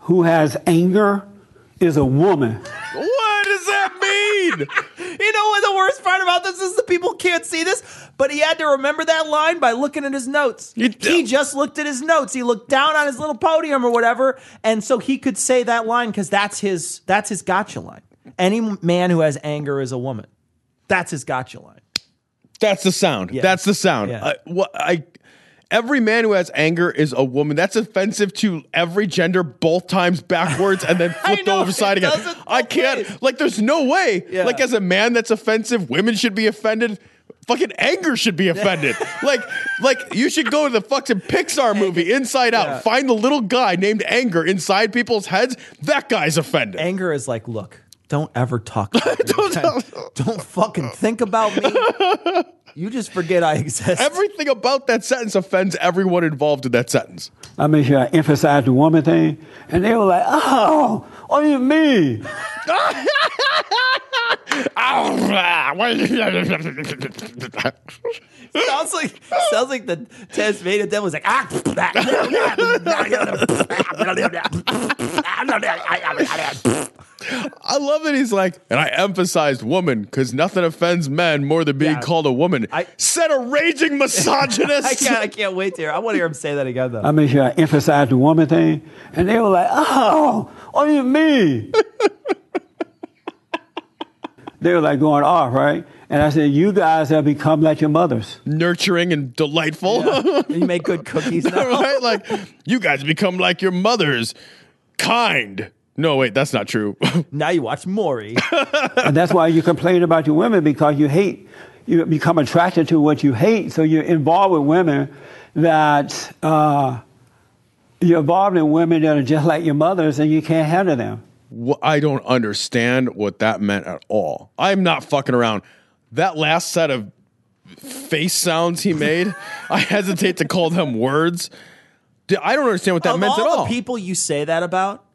who has anger is a woman.
What does that mean?
You know what the worst part about this is the people can't see this, but he had to remember that line by looking at his notes. He just looked at his notes. He looked down on his little podium or whatever, and so he could say that line because that's his that's his gotcha line. Any man who has anger is a woman. That's his gotcha line.
That's the sound.
Yeah.
That's the sound.
Yeah.
I, what, I, every man who has anger is a woman. That's offensive to every gender, both times backwards and then (laughs) flipped over side again. I can't. Like, there's no way.
Yeah.
Like, as a man, that's offensive. Women should be offended. Fucking anger should be offended. (laughs) like, like you should go to the fucking Pixar movie Inside Out.
Yeah.
Find the little guy named Anger inside people's heads. That guy's offended.
Anger is like, look, don't ever talk (laughs) about me. don't, don't fucking think about me. You just forget I exist.
Everything about that sentence offends everyone involved in that sentence.
I made sure I emphasized the woman thing, and they were like, "Oh, what do you mean?" (laughs)
sounds like sounds like the test made Tasmanian devil was like ah.
I love that he's like, and I emphasized woman because nothing offends men more than being
Yeah.
called a woman. I said a raging misogynist. (laughs)
I can't I can't wait to hear. I want to hear him say that again though.
I made sure I emphasized the woman thing, and they were like, "Oh, what do you mean?" (laughs) they were like going off, right? And I said, "You guys have become like your mothers,
nurturing and delightful." (laughs)
you make good cookies (laughs) now.
right? Like you guys become like your mothers, kind. No, wait, that's not true. (laughs)
now you watch Maury.
and that's why you complain about your women because you hate, you become attracted to what you hate. So you're involved with women that uh, you're involved in women that are just like your mothers, and you can't handle them.
I don't understand what that meant at all. I'm not fucking around. That last set of face sounds he made, I (laughs) hesitate to call them words. I don't understand what that
of
meant
all
at all.
the people you say that about,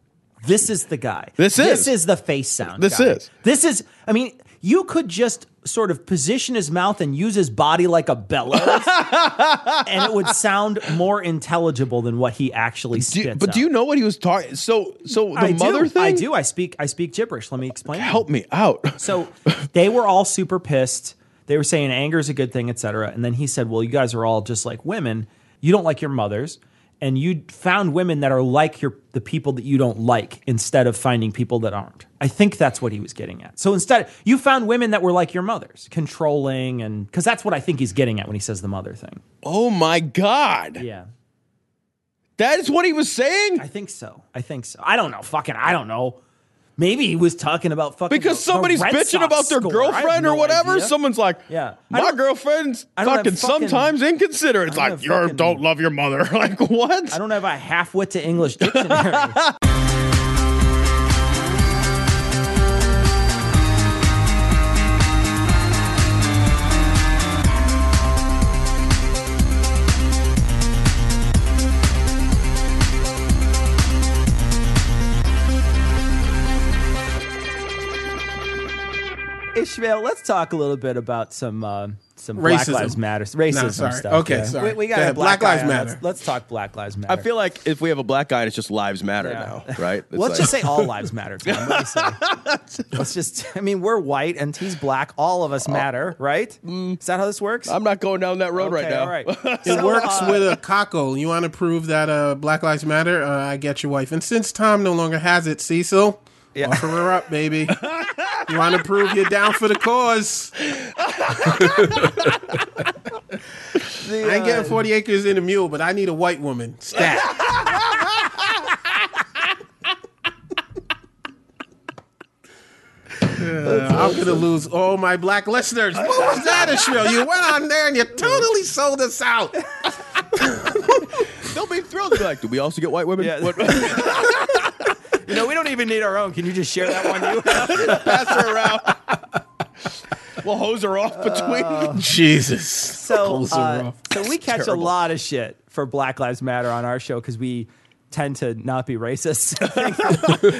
this is the guy.
This is
This
is.
is the face sound.
This
guy.
is.
This is. I mean, you could just sort of position his mouth and use his body like a bellows, (laughs) and it would sound more intelligible than what he actually spits.
but do you know what he was talking? So, so the
I
mother
do.
thing.
I do. I speak. I speak gibberish. Let me explain.
Help me out.
So they were all super pissed. They were saying anger is a good thing, etc. And then he said, "Well, you guys are all just like women. You don't like your mothers, and you found women that are like your the people that you don't like instead of finding people that aren't." I think that's what he was getting at. So instead, you found women that were like your mothers, controlling, and because that's what I think he's getting at when he says the mother thing.
Oh my god!
Yeah,
that is what he was saying.
I think so. I think so. I don't know. Fucking, I don't know. Maybe he was talking about fucking
Because
the- the
somebody's
Red
bitching
Sox
about their
score.
Girlfriend or whatever.
idea.
Someone's like,
Yeah.
My girlfriend's
I don't have
fucking, sometimes inconsiderate. It's like you don't love your mother. (laughs) like what?
I don't have a half wit to English dictionary. (laughs) Ishmael, let's talk a little bit about some uh, some Black Lives Matter, racism
No, sorry.
stuff.
Okay,
yeah.
sorry.
We, we
Go
got a
ahead.
black,
Black Lives
guy.
Matter.
Let's, let's talk Black Lives Matter.
I feel like if we have a black guy, it's just lives matter
Yeah.
now, right? It's
Let's
like-
just say all (laughs) lives matter. Tom. Let me say. Let's just. I mean, we're white and he's black. All of us matter, right? Is that how this works?
I'm not going down that road right now.
all right. (laughs)
It
So,
works
uh,
with a cockle. You want to prove that uh, Black Lives Matter? Uh, I get your wife. And since Tom no longer has it, Cecil, offer her up, baby. you want to prove you're down for the cause? I ain't getting 40 acres in a mule, but I need a white woman. Stat. Uh, I'm gonna lose all my black listeners. What was that, Ishmael? You went on there and you totally sold us out. (laughs)
They'll be thrilled to be like, do we also get white women?
Yeah. (laughs)
What-
You know, we don't even need our own. Can you just share that one? You (laughs)
pass her around. we'll hose her off between.
Jesus.
So, uh, so we catch
terrible.
a lot of shit for Black Lives Matter on our show because we tend to not be racist.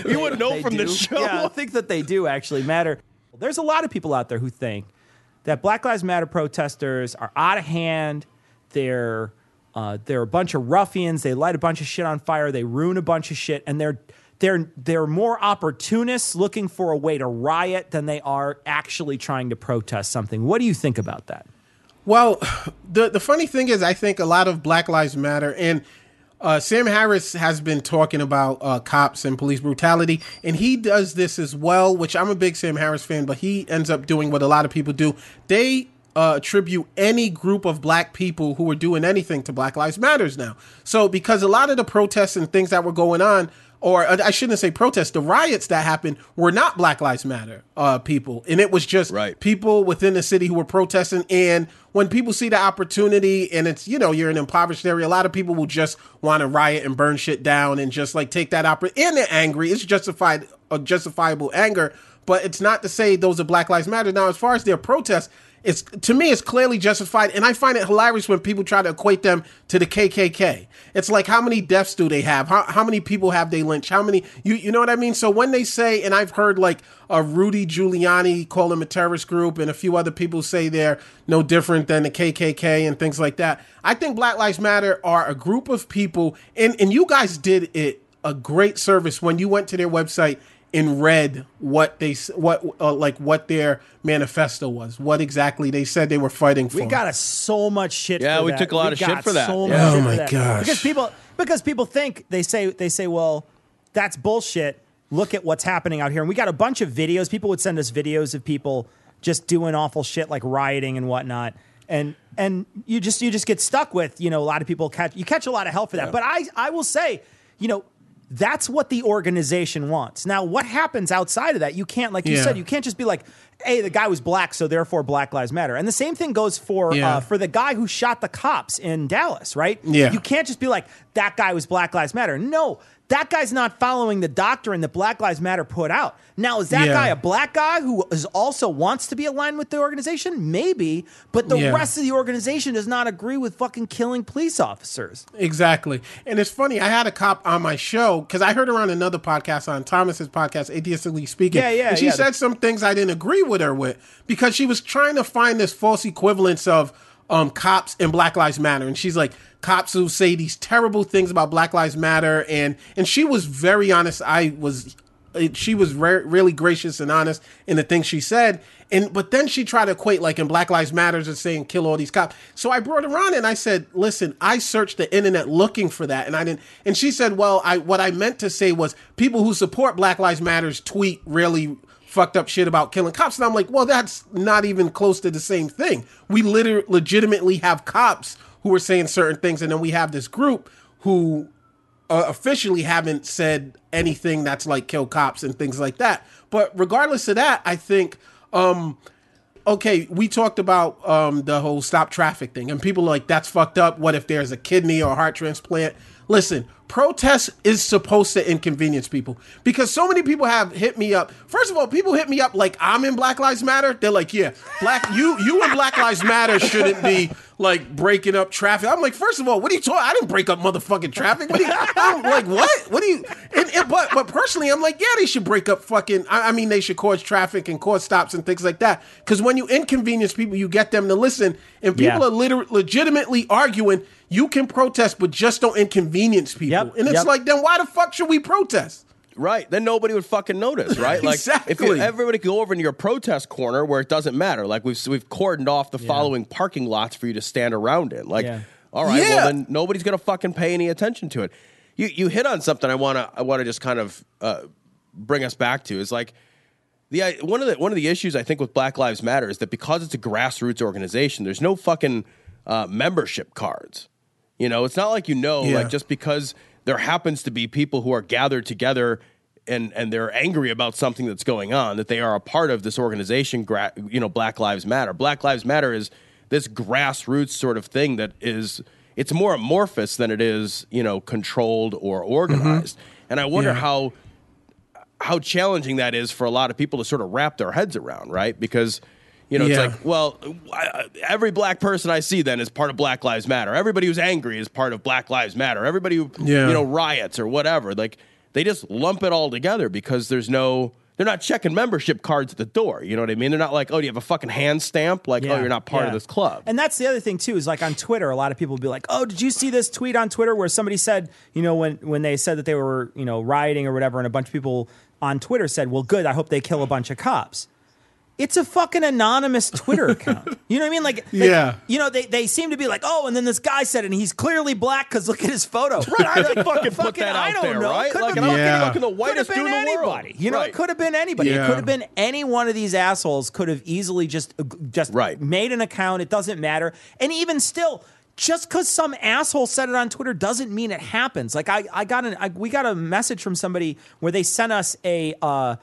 (laughs)
you wouldn't know from
do.
this show.
Yeah, I think that they do actually matter. There's a lot of people out there who think that Black Lives Matter protesters are out of hand. They're uh, they're a bunch of ruffians. They light a bunch of shit on fire. They ruin a bunch of shit, and they're they're they're more opportunists looking for a way to riot than they are actually trying to protest something. What do you think about that?
Well, the the funny thing is, I think a lot of Black Lives Matter and uh, Sam Harris has been talking about uh, cops and police brutality, and he does this as well. Which I'm a big Sam Harris fan, but he ends up doing what a lot of people do. They uh, attribute any group of black people who are doing anything to Black Lives Matters now. So because a lot of the protests and things that were going on or uh, I shouldn't say protests, the riots that happened were not Black Lives Matter uh, people. And it was just right. people within the city who were protesting. And when people see the opportunity and it's, you know, you're in an impoverished area, a lot of people will just want to riot and burn shit down and just like take that opportunity. And they're angry. It's justified, a justifiable anger. But it's not to say those are Black Lives Matter. Now, as far as their protests, it's to me it's clearly justified and i find it hilarious when people try to equate them to the kkk it's like how many deaths do they have? How, how many people have they lynched? How many you you know what i mean? So when they say and i've heard like a rudy giuliani call them a terrorist group and a few other people say they're no different than the kkk and things like that i think black lives matter are a group of people and and you guys did it a great service when you went to their website and read what they what uh, like what their manifesto was, what exactly they said they were fighting for.
We got a, so much shit.
Yeah,
for
we
that.
took a lot
We
of shit for that.
So
Yeah.
much
Oh my
for that.
gosh.
Because people because people think they say they say, well, that's bullshit. Look at what's happening out here, and we got a bunch of videos. People would send us videos of people just doing awful shit like rioting and whatnot. And and you just you just get stuck with you know a lot of people catch you catch a lot of hell for that. But I I will say you know that's what the organization wants. Now, what happens outside of that? You can't, like you
Yeah.
said, you can't just be like, "Hey, the guy was black, so therefore Black Lives Matter." And the same thing goes for
Yeah.
uh, for the guy who shot the cops in Dallas, right?
Yeah.
you can't just be like, "That guy was Black Lives Matter." No, that guy's not following the doctrine that Black Lives Matter put out. Now, is that
Yeah.
guy a black guy who is also wants to be aligned with the organization? Maybe, but the
Yeah.
rest of the organization does not agree with fucking killing police officers.
Exactly. And it's funny, I had a cop on my show because I heard her on another podcast on Thomas's podcast, Atheistically Speaking.
Yeah, yeah,
And she
yeah.
said some things I didn't agree with her with because she was trying to find this false equivalence of um, cops and Black Lives Matter. And she's like, cops who say these terrible things about Black Lives Matter. And, and she was very honest. I was she was re- really gracious and honest in the things she said. And but then she tried to equate like in Black Lives Matters and saying kill all these cops. So I brought her on and I said, "Listen, I searched the internet looking for that, and I didn't." And she said, "Well, I what I meant to say was people who support Black Lives Matters tweet really." Fucked up shit about killing cops, and I'm like, well, that's not even close to the same thing. We literally legitimately have cops who are saying certain things, and then we have this group who uh, officially haven't said anything that's like kill cops and things like that. But regardless of that, I think, um, okay, we talked about um, the whole stop traffic thing, and people are like, that's fucked up. What if there's a kidney or heart transplant? Listen, protest is supposed to inconvenience people because so many people have hit me up. First of all, people hit me up like I'm in Black Lives Matter. They're like, yeah, black you you and Black Lives Matter shouldn't be like breaking up traffic. I'm like, first of all, what are you talking? I didn't break up motherfucking traffic. What you, I'm like, what? What do you? And, and, but but personally, I'm like, yeah, they should break up fucking. I, I mean, they should cause traffic and cause stops and things like that. Because when you inconvenience people, you get them to listen, and people
Yeah.
are liter- legitimately arguing. You can protest, but just don't inconvenience people. and it's
yep.
like, then why the fuck should we protest?
Right. Then nobody would fucking notice, right? (laughs) Like if
Exactly.
you, everybody could go over into your protest corner where it doesn't matter. Like we've we've cordoned off the following parking lots for you to stand around in. Like,
Yeah.
all right,
Yeah.
well then nobody's gonna fucking pay any attention to it. You you hit on something I wanna I wanna just kind of uh, bring us back to is like the I- one of the one of the issues I think with Black Lives Matter is that because it's a grassroots organization, there's no fucking uh, membership cards. You know, it's not like you know,
Yeah.
like just because there happens to be people who are gathered together and and they're angry about something that's going on that they are a part of this organization. Gra- you know, Black Lives Matter. Black Lives Matter is this grassroots sort of thing that is it's more amorphous than it is you know controlled or organized. Mm-hmm. And I wonder
Yeah.
how how challenging that is for a lot of people to sort of wrap their heads around, right? Because you know,
Yeah.
it's like, well, I- every black person I see then is part of Black Lives Matter. Everybody who's angry is part of Black Lives Matter. Everybody who
Yeah.
you know riots or whatever, like they just lump it all together because there's no. They're not checking membership cards at the door. You know what I mean? They're not like, oh, do you have a fucking hand stamp? Like, oh, you're not part
yeah.
of this club.
And that's the other thing too is like on Twitter, a lot of people will be like, "Oh, did you see this tweet on Twitter where somebody said, you know, when when they said that they were, you know, rioting or whatever, and a bunch of people on Twitter said, "Well, good, I hope they kill a bunch of cops." It's a fucking anonymous Twitter (laughs) account. You know what I mean? Like, like,
Yeah.
You know, they, they seem to be like, oh, and then this guy said, it, and he's clearly black because look at his photo. Right? I like, fucking,
put that
I
out
don't
there,
know.
right?
Could
Like,
have
I'm
been,
Yeah.
fucking the whitest
been
dude in the world.
You know,
Right.
it could have been anybody. It could have been any one of these assholes. Could have easily just uh, just
Right.
made an account. It doesn't matter. And even still, just because some asshole said it on Twitter doesn't mean it happens. Like I, I got an, I, we got a message from somebody where they sent us a, uh,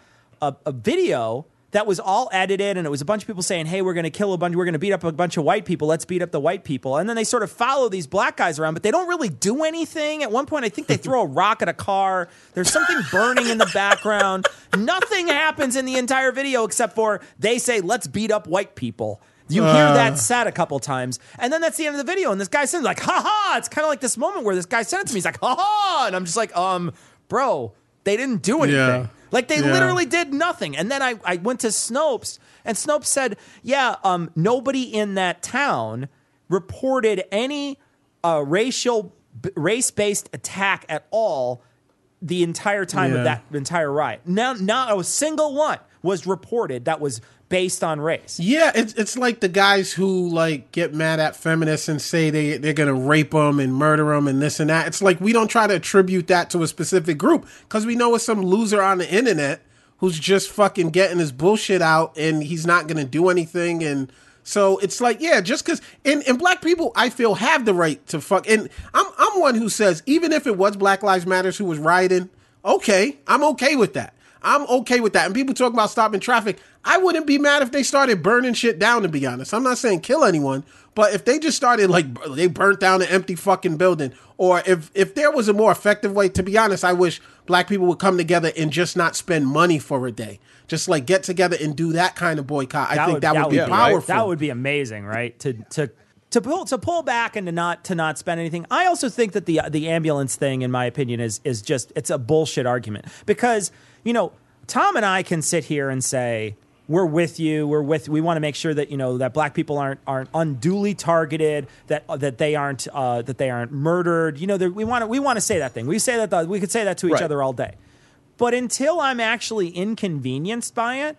a, a video that was all edited, and it was a bunch of people saying, "Hey, we're going to kill a bunch, we're going to beat up a bunch of white people. Let's beat up the white people." And then they sort of follow these black guys around, but they don't really do anything. At one point, I think they throw a rock at a car. There's something burning in the background. Nothing happens in the entire video except for they say, "Let's beat up white people." You hear
Uh.
that said a couple times, and then that's the end of the video. And this guy says like, "Ha ha!" It's kind of like this moment where this guy sent it to me. He's like, "Ha ha!" And I'm just like, "Um, bro, they didn't do anything.
Yeah.
Like they
Yeah.
literally did nothing." And then I I went to Snopes, and Snopes said, "Yeah, um, nobody in that town reported any uh, racial race based attack at all." The entire time
Yeah.
of that entire riot, now not a single one was reported that was based on race.
Yeah, it's it's like the guys who like get mad at feminists and say they they're gonna rape them and murder them and this and that. It's like we don't try to attribute that to a specific group because we know it's some loser on the internet who's just fucking getting his bullshit out and he's not gonna do anything and. So it's like, yeah, just because, and, and black people, I feel, have the right to fuck. And I'm, I'm one who says, even if it was Black Lives Matters who was rioting, okay, I'm okay with that. I'm okay with that. And people talk about stopping traffic. I wouldn't be mad if they started burning shit down, to be honest. I'm not saying kill anyone, but if they just started like they burnt down an empty fucking building, or if if there was a more effective way, to be honest, I wish black people would come together and just not spend money for a day. Just like get together and do that kind of boycott. I think that, would be powerful.
That would be amazing, right? To to to pull to pull back and to not to not spend anything. I also think that the the ambulance thing, in my opinion, is is just it's a bullshit argument because you know Tom and I can sit here and say we're with you. We're with. We want to make sure that you know that black people aren't aren't unduly targeted. That that they aren't uh, that they aren't murdered. You know, we want to we want to say that thing. We say that the, we could say that to each
Right.
other all day. But until I'm actually inconvenienced by it,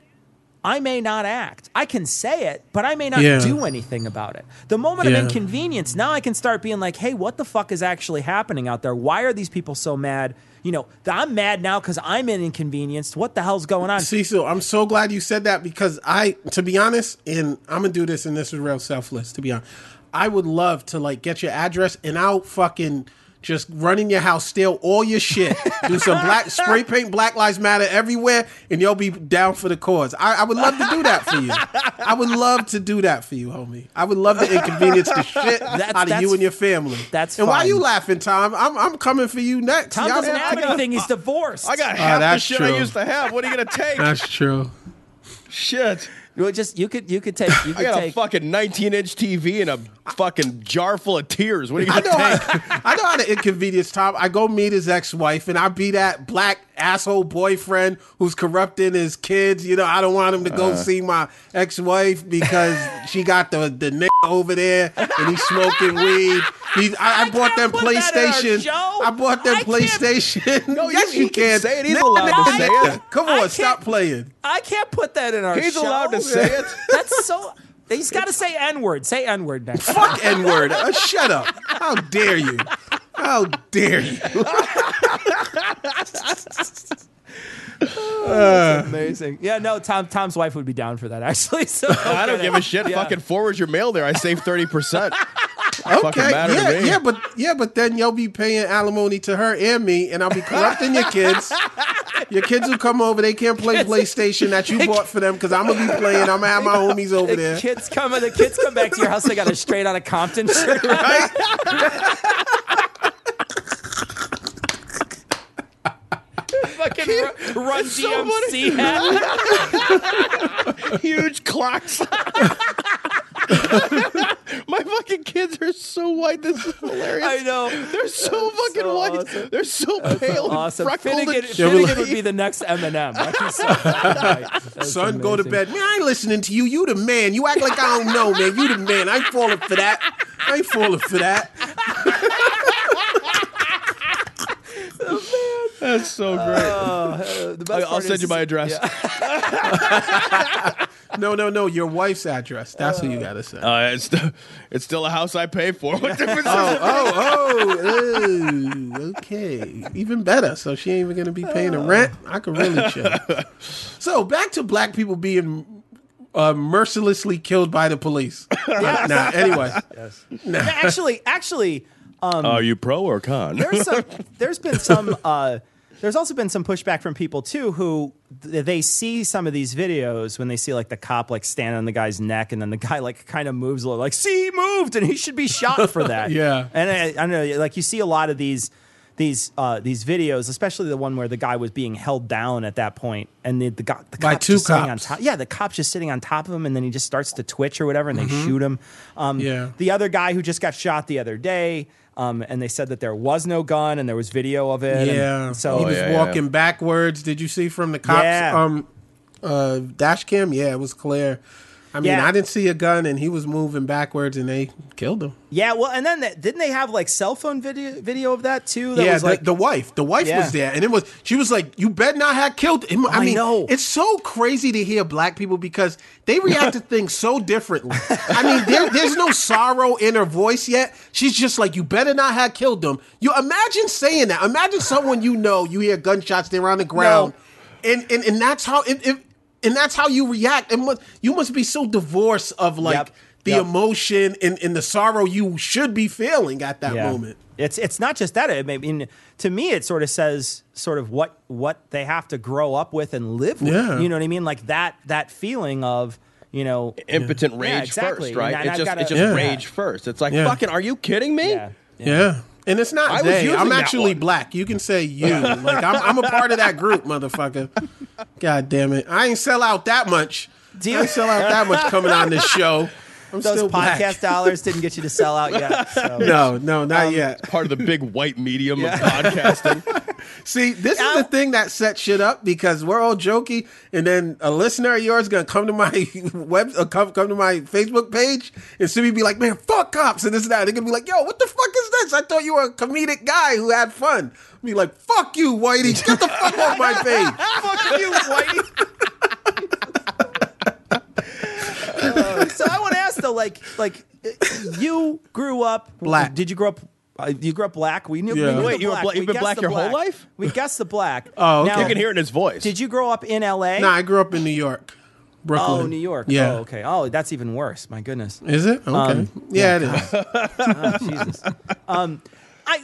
I may not act. I can say it, but I may not
Yeah.
do anything about it. The moment
Yeah.
of inconvenience, now I can start being like, hey, what the fuck is actually happening out there? Why are these people so mad? You know, I'm mad now because I'm in inconvenienced. What the hell's going on?
Cecil, I'm so glad you said that because I, to be honest, and I'm gonna do this, and this is real selfless. To be honest, I would love to like get your address, and I'll fucking just run in your house, steal all your shit, do some black (laughs) spray paint Black Lives Matter everywhere, and you'll be down for the cause. I, I would love to do that for you. I would love to do that for you, homie. I would love to inconvenience the shit
That's-
out of you and your family.
that's
and why
fine.
you laughing, Tom? I'm I'm coming for you next.
Tom
Y'all-
doesn't have
I got-
anything. He's divorced.
I got
Oh,
half the
that's
shit
true.
I used to have. What are you gonna take?
That's true.
shit.
You just you could you could take you (laughs)
I got
take
a fucking 19 inch TV and a fucking jar full of tears. What are you
I
gonna
know,
take?
how, I know how to inconvenience Tom. I go meet his ex-wife, and I be that black asshole boyfriend who's corrupting his kids. You know, I don't want him to go
Uh.
see my ex-wife because (laughs) she got the the nigga over there and he's smoking weed. He, I, I, bought them
put that in our
PlayStation. I bought them
I
PlayStation.
No,
yes,
you-
you
he can
can.
say it. He's
Nigga,
allowed to say it.
Come on, stop playing.
I can't put that in our show.
He's
show.
allowed to say it. (laughs)
That's so. He's got to say N word. Say N word next.
Fuck N word. Uh, shut up. How dare you? How dare you? (laughs)
Amazing. Yeah, no, Tom Tom's wife would be down for that actually. So (laughs)
I don't give a shit.
Yeah.
Fucking forward your mail there. I save 30%.
Okay,
Fucking matter to
yeah,
me.
yeah, but yeah, but then you'll be paying alimony to her and me, and I'll be corrupting your kids. Your kids will come over; they can't play PlayStation that you bought for them because I'm gonna be playing. I'm gonna have my homies over
The
there.
kids come. The kids come back to your house. They got a straight out of Compton shirt. (laughs)
Right?
Fucking run, run DMC hat. (laughs)
Huge clocks. (laughs) My fucking kids are so white. This is hilarious.
I know.
They're so fucking
so
white.
awesome.
They're so pale
Awesome.
and freckled.
Finnegan,
and
Finnegan would be the next Eminem. Like he's so right. That's
Son, go to bed. Man, I ain't listening to you. You the man. You act like I don't know, man. You the man. I ain't falling for that. I ain't falling for that. (laughs)
That's so great.
Uh, the best
I'll send
is-
you my address. (laughs)
No, no, no. Your wife's address. That's what you gotta say.
Uh, it's, still, it's still a house I pay for. What (laughs) difference
Oh,
does
oh, oh, oh, okay. Even better. So she ain't even gonna be paying the rent. I could really chill. (laughs) So back to black people being uh, mercilessly killed by the police.
Yes.
nah, anyway.
No, actually, actually, um,
Are you pro or con?
there's some, there's been some uh, there's also been some pushback from people too who th- they see some of these videos when they see like the cop like stand on the guy's neck and then the guy like kind of moves a little like see he moved and he should be shot for that (laughs)
Yeah.
and I, I don't know like you see a lot of these these uh, these videos especially the one where the guy was being held down at that point and the, the, guy, the
By
cop's
two
just sitting on
cops.
top yeah the cop's just sitting on top of him and then he just starts to twitch or whatever and they
Mhm.
shoot him um,
Yeah.
the other guy who just got shot the other day um, and they said that there was no gun and there was video of it. and
Yeah.
so
he was walking backwards. Did you see from the cops
Yeah.
um uh dash cam? Yeah, it was clear. I mean,
Yeah.
I didn't see a gun and he was moving backwards and they killed him.
Yeah, well, and then that, didn't they have like cell phone video video of that too? That
yeah,
was
the,
like
the wife. The wife
Yeah.
was there, and it was. She was like, "You better not have killed him." I,
I
mean,
know.
it's so crazy to hear black people because they react to (laughs) things so differently. I mean, there, there's no sorrow in her voice yet. She's just like, "You better not have killed them." You imagine saying that. Imagine someone you know. You hear gunshots. They're on the ground, and, and and that's how it. it and that's how you react. And must, you must be so divorced of like
Yep.
the
Yep.
emotion and, and the sorrow you should be feeling at that
Yeah.
moment.
It's it's not just that. I mean, to me, it sort of says sort of what what they have to grow up with and live with.
Yeah.
You know what I mean? Like that that feeling of you know
Impotent
Yeah,
rage
exactly.
first, right?
And
It's
I've
just,
gotta-
it's just
Yeah.
rage first. It's like,
Yeah.
fucking, are you kidding me?
Yeah.
And it's not
I
they. I'm actually black. You can say you. (laughs) Like I'm, I'm a part of that group, motherfucker. God damn it. I ain't sell out that much.
Do you-
I ain't sell out that much coming on this show. I'm
Those
still
podcast
black.
dollars didn't get you to sell out yet. (laughs) So.
No, no, not
Um,
yet.
Part of the big white medium of podcasting. (laughs)
See, this is the thing that sets shit up because we're all jokey, and then a listener of yours gonna come to my (laughs) web, uh, come come to my Facebook page, and see me be like, "Man, fuck cops," and this and that. They're gonna be like, "Yo, what the fuck is this? I thought you were a comedic guy who had fun." Be like, "Fuck you, Whitey, get the fuck off my page."
Fuck you, Whitey. Uh, (laughs) so I want to ask though, like, like you grew up
Black.
Did you grow up? Uh, you grew up black. We knew.
Yeah.
We knew
Wait,
the
you were
black.
bla- you've
We
been black
the
your whole life?
We guessed the black. (laughs)
Oh, okay.
Now,
You can hear it in his voice.
Did you grow up in L.A.?
Nah, I grew up in New York, Brooklyn.
Oh, New York.
Yeah.
Oh, okay. Oh, that's even worse. My goodness.
Is it? Okay.
Um,
yeah, it is. (laughs)
Oh, Jesus. Um, I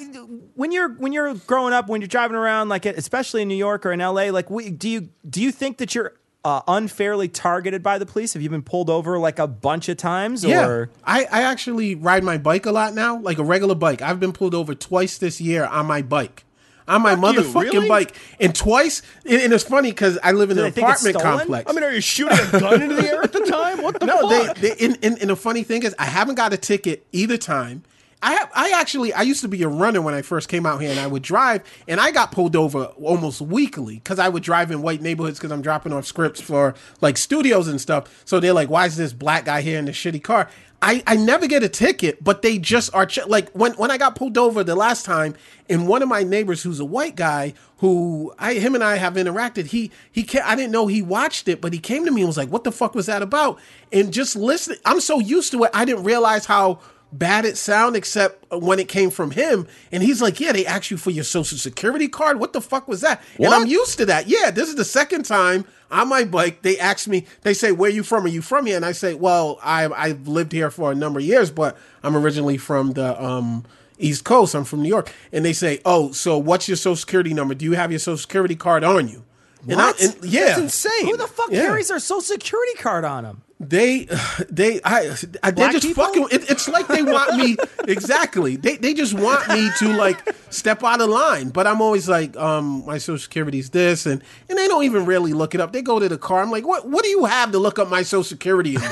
when you're when you're growing up, when you're driving around, like especially in New York or in LA, like we, do you do you think that you're uh, unfairly targeted by the police? Have you been pulled over like a bunch of times?
Yeah,
Or
I, I actually ride my bike a lot now, like a regular bike. I've been pulled over twice this year on my bike. On my
Fuck you,
motherfucking
really?
bike. And twice, and, and it's funny because I live in
Do
an
they think it's
apartment
stolen?
complex.
I mean, are you shooting a gun into the air at the time? What the (laughs)
no, they,
fuck?
they and, and, and the funny thing is, I haven't got a ticket either time. I have, I actually, I used to be a runner when I first came out here, and I would drive, and I got pulled over almost weekly because I would drive in white neighborhoods because I'm dropping off scripts for like studios and stuff. So they're like, "Why is this black guy here in this shitty car?" I, I never get a ticket, but they just are ch- like when when I got pulled over the last time, and one of my neighbors who's a white guy who I him and I have interacted. He he ca- I didn't know he watched it, but he came to me and was like, "What the fuck was that about?" And just listening, I'm so used to it, I didn't realize how bad it sound except when it came from him. And he's like yeah they asked you for your social security card. What the fuck was that? And i'm used to that. Yeah this is the second time on my bike they asked me they say where you from? Are you from here? And i say well i i've lived here for a number of years but i'm originally from the um east coast. I'm from new york. And they say oh so what's your social security number? Do you have your social security card on you? And I,
What?
and, yeah.
That's insane.
who the fuck
Yeah.
carries their social security card on them?
They they I, I they just
people?
fucking it, it's like they want me (laughs) exactly. They they just want me to like step out of line. But i'm always like um my social security's this and and they don't even really look it up. They go to the car. I'm like what what do you have to look up my social security in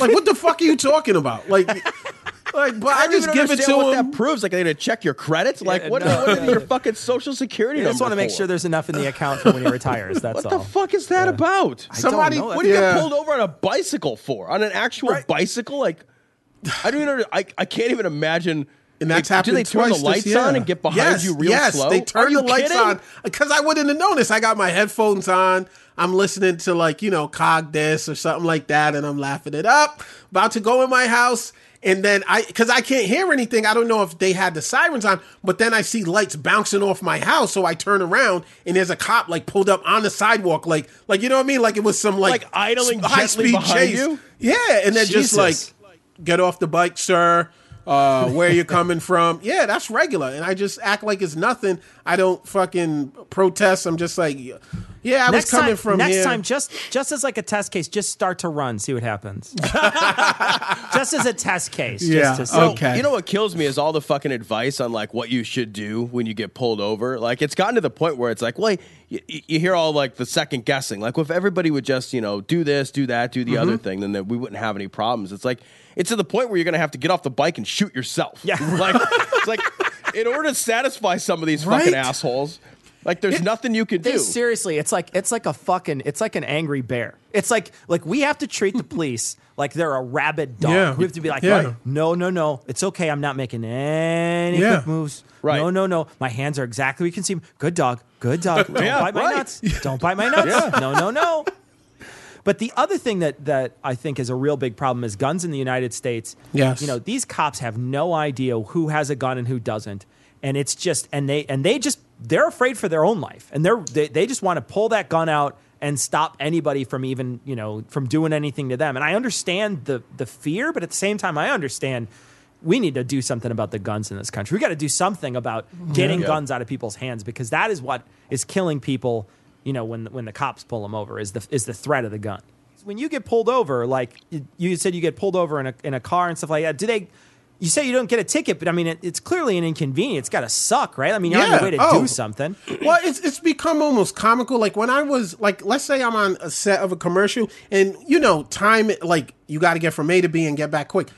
like what the fuck are you talking about? Like like but i,
don't
just give it
understand
to
what
them
that proves. Like, they're gonna check your credits? Like,
Yeah,
what,
no,
what
no.
is your fucking social security
I just want to make
for?
sure there's enough in the account for when he retires. (laughs) That's
What
all.
the fuck is that about?
I don't
Somebody-
know.
What do you
Yeah.
get pulled over on a bicycle for? On an actual bicycle? Like, I don't even. I, I can't even imagine.
and that's
like,
happened
Do they turn the lights
this year.
on and get behind
yes,
you real
yes,
slow?
they turn the lights
kidding?
on because I wouldn't have noticed. I got my headphones on. I'm listening to like you know cog this or something like that, and I'm laughing it up. About to go in my house, And then I, because I can't hear anything, I don't know if they had the sirens on, but then I see lights bouncing off my house. So I turn around and there's a cop like pulled up on the sidewalk, like, like you know what I mean? Like it was some like,
Like idling
high speed chase.
you?
Yeah. And then just like, get off the bike, sir. Uh, where you coming from? Yeah, that's regular. And I just act like it's nothing. I don't fucking protest. I'm just like, yeah, I
next
was coming
time,
from
next
here.
time, just just as like a test case, just start to run, see what happens. (laughs) just as a test case.
Yeah,
Just to see.
okay.
You know what kills me is all the fucking advice on like what you should do when you get pulled over. Like it's gotten to the point where it's like, well, you, you hear all like the second guessing. Like well, if everybody would just you know do this, do that, do the mm-hmm. other thing, then that we wouldn't have any problems. It's like it's to the point where you're gonna have to get off the bike and shoot yourself.
Yeah. (laughs)
like it's like in order to satisfy some of these fucking assholes, like there's nothing you can do.
Seriously, it's like it's like a fucking it's like an angry bear. It's like like we have to treat the hmm. police like they're a rabid dog.
Yeah.
We have to be like,
Yeah.
"Right, no, no, no, it's okay. I'm not making any
Yeah.
quick moves.
Right.
No, no, no. My hands are exactly where you can see 'em. Good dog. Good dog. (laughs) Don't
Yeah,
bite my
right.
nuts. (laughs) Don't bite my nuts. No, no, no. But the other thing that that I think is a real big problem is guns in the United States.
Yes.
You know, these cops have no idea who has a gun and who doesn't. And it's just and they and they just they're afraid for their own life. And they're they, they just want to pull that gun out and stop anybody from even, you know, from doing anything to them. And I understand the the fear, but at the same time I understand we need to do something about the guns in this country. We got to do something about mm-hmm. getting
Yeah.
guns out of people's hands because that is what is killing people. You know, when when the cops pull them over, is the is the threat of the gun. When you get pulled over, like you- you said, you get pulled over in a in a car and stuff like that. Do they? You say you don't get a ticket, but I mean, it, it's clearly an inconvenience. It's got to suck, right? I mean, you're on
Yeah.
your way to
Oh.
do something.
Well, it's it's become almost comical. Like when I was like, let's say I'm on a set of a commercial, and you know, time like you got to get from A to B and get back quick.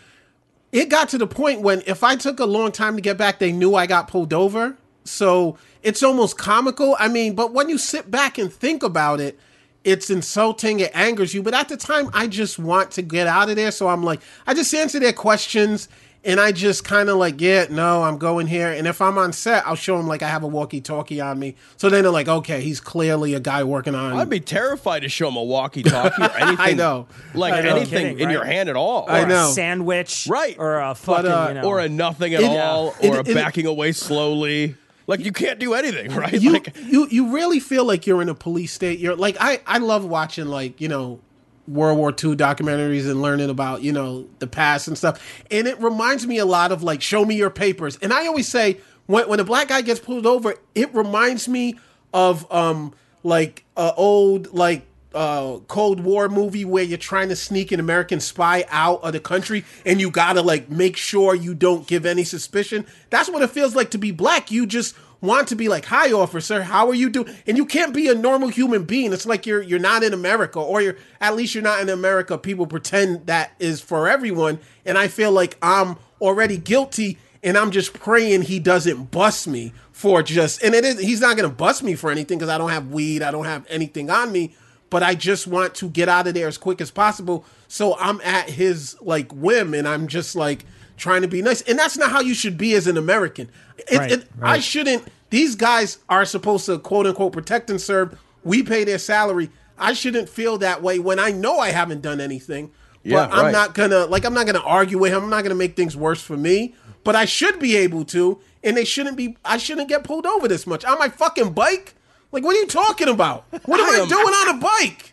It got to the point when if I took a long time to get back, they knew I got pulled over. So it's almost comical. I mean, but when you sit back and think about it, it's insulting. It angers you. But at the time, I just want to get out of there. So I'm like, I just answer their questions. And I just kind of like, yeah, no, I'm going here. And if I'm on set, I'll show them like I have a walkie-talkie on me. So then they're like, okay, he's clearly a guy working on.
I'd be terrified to show him a walkie-talkie or (laughs) anything.
I know.
like
I know.
anything
Kidding,
in
right?
your hand at all.
I
Or
know.
a sandwich,
Right.
Or a fucking,
uh,
you know,
or a nothing at
It-
all,
it-
or a
it-
backing away slowly. Like you can't do anything, (laughs) right?
you
like
you you really feel like you're in a police state. You're like I I love watching like you know World War II documentaries and learning about you know the past and stuff. And it reminds me a lot of like show me your papers. And I always say when when a black guy gets pulled over, it reminds me of um like a old like uh, Cold War movie where you're trying to sneak an American spy out of the country and you gotta like make sure you don't give any suspicion. That's what it feels like to be black. You just want to be like, "Hi, officer, how are you doing?" And you can't be a normal human being. It's like you're you're not in America, or you're at least you're not in America. People pretend that is for everyone, and I feel like I'm already guilty, and I'm just praying he doesn't bust me for just. And it is he's not gonna bust me for anything because I don't have weed, I don't have anything on me but I just want to get out of there as quick as possible. So I'm at his like whim, and I'm just like trying to be nice. And that's not how you should be as an American. It,
Right,
it- I shouldn't. These guys are supposed to quote unquote protect and serve. We pay their salary. I shouldn't feel that way when I know I haven't done anything.
Yeah,
but I'm
right.
not gonna like I'm not gonna argue with him. I'm not gonna make things worse for me. But I should be able to, and they shouldn't be. I shouldn't get pulled over this much on my fucking bike. Like, what are you talking about? What am
I
I,
am-
doing on a bike?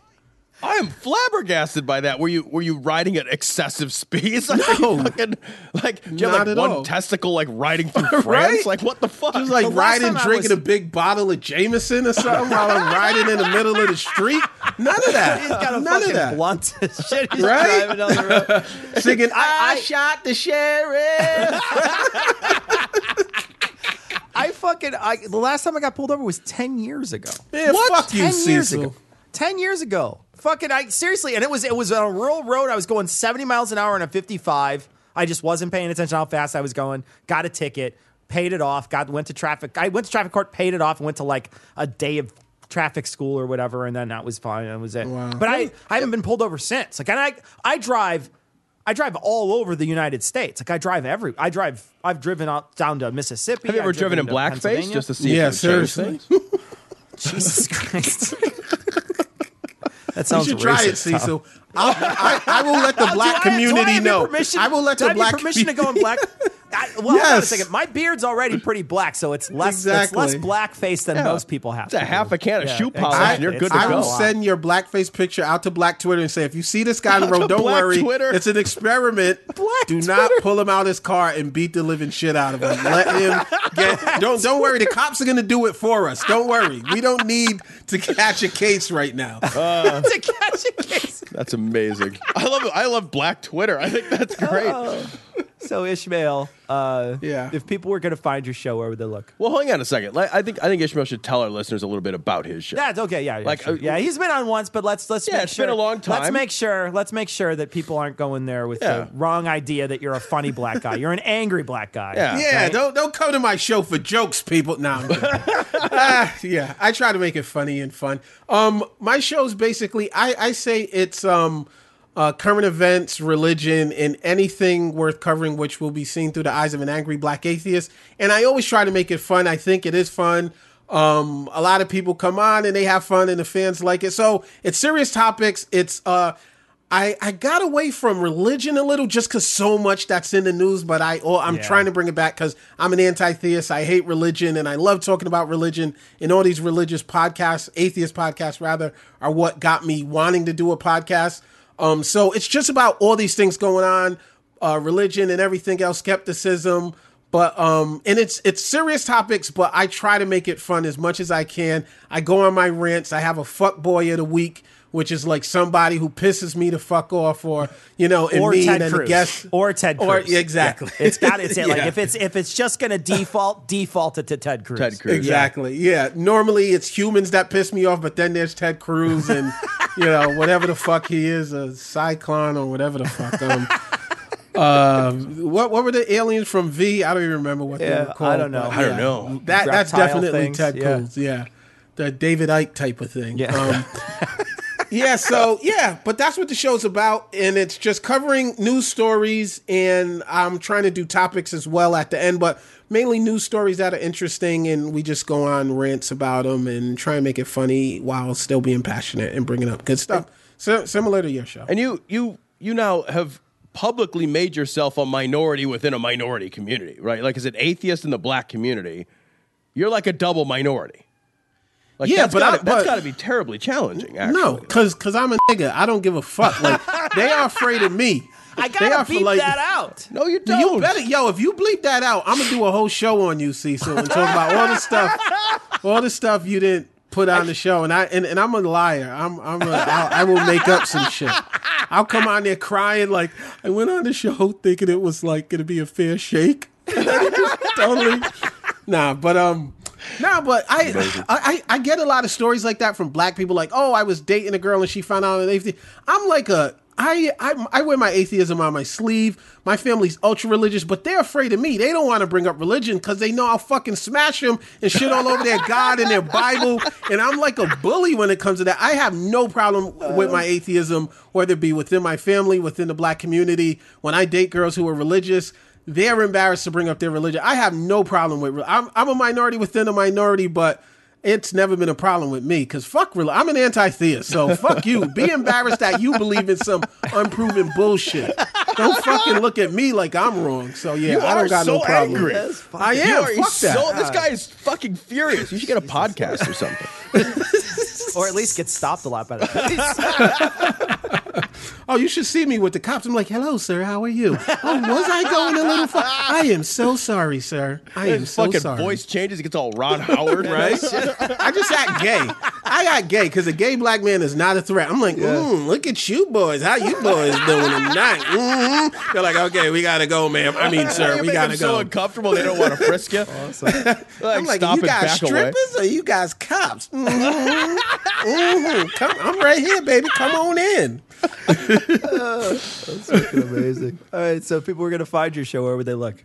I am flabbergasted by that. Were you were you riding at excessive speeds? (laughs) Like,
No.
fucking, like do you have
Not
like
at
one
all.
testicle like riding through (laughs) France?
Right?
Like what the fuck?
Just like
The
riding, drinking
was-
a big bottle of Jameson or something while I'm riding in the middle of the street. None of that.
He's got a
None of that.
blunt shit. He's
Right?
driving down the road. (laughs)
Singing, I,
I-
shot the sheriff.
I fucking I the last time I got pulled over was ten years ago.
Man, fuck you,
ten years
Cecil.
ago. Ten years ago. Fucking I seriously, and it was it was on a rural road. I was going seventy miles an hour on a fifty-five. I just wasn't paying attention how fast I was going. Got a ticket, paid it off. Got went to traffic. I went to traffic court, paid it off, and went to like a day of traffic school or whatever, and then that was fine. That was it. But I I haven't been pulled over since. Like, and I I drive. I drive all over the United States. Like I drive every. I drive. I've driven out down to Mississippi.
have you ever
I've
driven in blackface just to see?
Yeah,
if it shows
seriously. (laughs)
Jesus Christ. (laughs) That sounds
you should try it. Cecil. I, I will let the black
Do I- do I
community know. I will let the
I have your
black
permission to go
community-
black. I, well, hold on a
Yes.
second. My beard's already pretty black, so it's less it's less black face than
Yeah.
most people have.
It's a half a can of shoe polish
I,
and you're good to
I
go.
will send your blackface picture out to Black Twitter and say, if you see this guy on the road, don't
Black
worry.
Twitter?
It's an experiment. (laughs) Black Do not pull him out of his car and beat the living shit out of him. Let him get. Don't don't worry. The cops are going to do it for us. Don't worry. We don't need to catch a case right now.
Uh, (laughs)
to catch a case.
that's amazing. (laughs) I love I love Black Twitter. I think that's great.
Oh. So Ishmael, uh,
yeah.
If people were going to find your show, where would they look?
Well, hang on a second. Like, I think I think Ishmael should tell our listeners a little bit about his show.
Yeah, that's okay. Yeah, yeah,
Like,
sure.
uh,
yeah. He's been on once, but let's let's
Yeah,
make
it's
sure.
been a long time.
Let's make sure. Let's make sure that people aren't going there with
Yeah.
the wrong idea that you're a funny black guy. You're an angry black guy.
yeah.
right?
Don't don't come to my show for jokes, people. No, I'm kidding. (laughs) Ah, yeah. I try to make it funny and fun. Um, my show's basically I I say it's um. Uh, current events, religion, and anything worth covering, which will be seen through the eyes of an angry black atheist. And I always try to make it fun. I think it is fun. Um, a lot of people come on and they have fun, and the fans like it. So it's serious topics. It's uh, I I got away from religion a little just because so much that's in the news. But I oh, I'm
Yeah.
trying to bring it back because I'm an anti-theist. I hate religion, and I love talking about religion. And all these religious podcasts, atheist podcasts rather, are what got me wanting to do a podcast. Um, so it's just about all these things going on, uh, religion and everything else, skepticism. But um, and it's it's serious topics, but I try to make it fun as much as I can. I go on my rants. I have a fuck boy of the week, which is like somebody who pisses me to fuck off, or you know, and
or
me
Ted
and the
Cruz,
guest
or Ted Cruz.
or
Cruz.
exactly.
Yeah. It's got it's (laughs) like
Yeah.
if it's if it's just going to default, default it to Ted Cruz.
Ted Cruz.
Exactly. Yeah. Normally it's humans that piss me off, but then there's Ted Cruz and (laughs) you know whatever the fuck he is, a Cylon or whatever the fuck. Um, uh, what what were the aliens from V? I don't even remember what they were called.
I don't know.
but
I don't know.
That that's definitely
things,
Ted
yeah.
Cruz. Yeah. The David Icke type of thing.
Yeah.
Um, (laughs) yeah, so yeah, but that's what the show's about, and it's just covering news stories, and I'm trying to do topics as well at the end, but mainly news stories that are interesting, and we just go on rants about them and try and make it funny while still being passionate and bringing up good stuff. So, similar to your show.
And you you you now have publicly made yourself a minority within a minority community, right? Like as an atheist in the black community, you're like a double minority. Like
Yeah,
that's
but
gotta,
I-
that's
but-
got to be terribly challenging. Actually.
No, because cause I'm a nigga. I don't give a fuck. Like (laughs) they are afraid of me.
I gotta beat
like-
that out.
no, you don't.
You better, yo. If you bleep that out, I'm gonna do a whole show on you, Cecil, and talk about all the stuff, (laughs) all the stuff you didn't put on the show. And I and, and I'm a liar. I'm I'm a, I'll, I will make up some shit. I'll come on there crying like I went on the show thinking it was like gonna be a fair shake. (laughs) totally. Nah, but um. Nah, but I, I I I get a lot of stories like that from black people. Like, oh, I was dating a girl and she found out an atheist. I'm like a I, I I wear my atheism on my sleeve. My family's ultra religious, but they're afraid of me. They don't want to bring up religion because they know I'll fucking smash them and shit all over their God and their Bible. And I'm like a bully when it comes to that. I have no problem with my atheism, whether it be within my family, within the black community. When I date girls who are religious, they're embarrassed to bring up their religion. I have no problem with. I'm I'm a minority within a minority, but it's never been a problem with me because fuck religion. I'm an anti-theist, so (laughs) fuck you. Be embarrassed that you believe in some unproven bullshit. Don't fucking look at me like I'm wrong. So yeah,
You
I don't got
so
no problem.
angry.
I
You
am.
are
Fuck
so,
that.
This guy is fucking furious. You should get a podcast or something. (laughs)
or at least get stopped a lot by the (laughs) police. (laughs)
Oh, you should see me with the cops. I'm like, hello, sir. How are you? Oh, was I going a little far? I am so sorry, sir. I am
His
so
fucking
sorry.
voice changes. It gets all Ron Howard, (laughs) right?
I just act gay. I got gay because a gay black man is not a threat. I'm like, mm, look at you boys. How you boys doing tonight? Mm-hmm. They're like, okay, we gotta go, ma'am. I mean, sir, (laughs)
you
we
make
gotta
them so uncomfortable they don't want to frisk you.
I'm like,
stop
you
and
guys
back away.
strippers or you guys cops? Mhm. Mhm. Come, I'm right here, baby. Come on in.
That's fucking amazing. (laughs) All right, so if people were going to find your show, where would they look?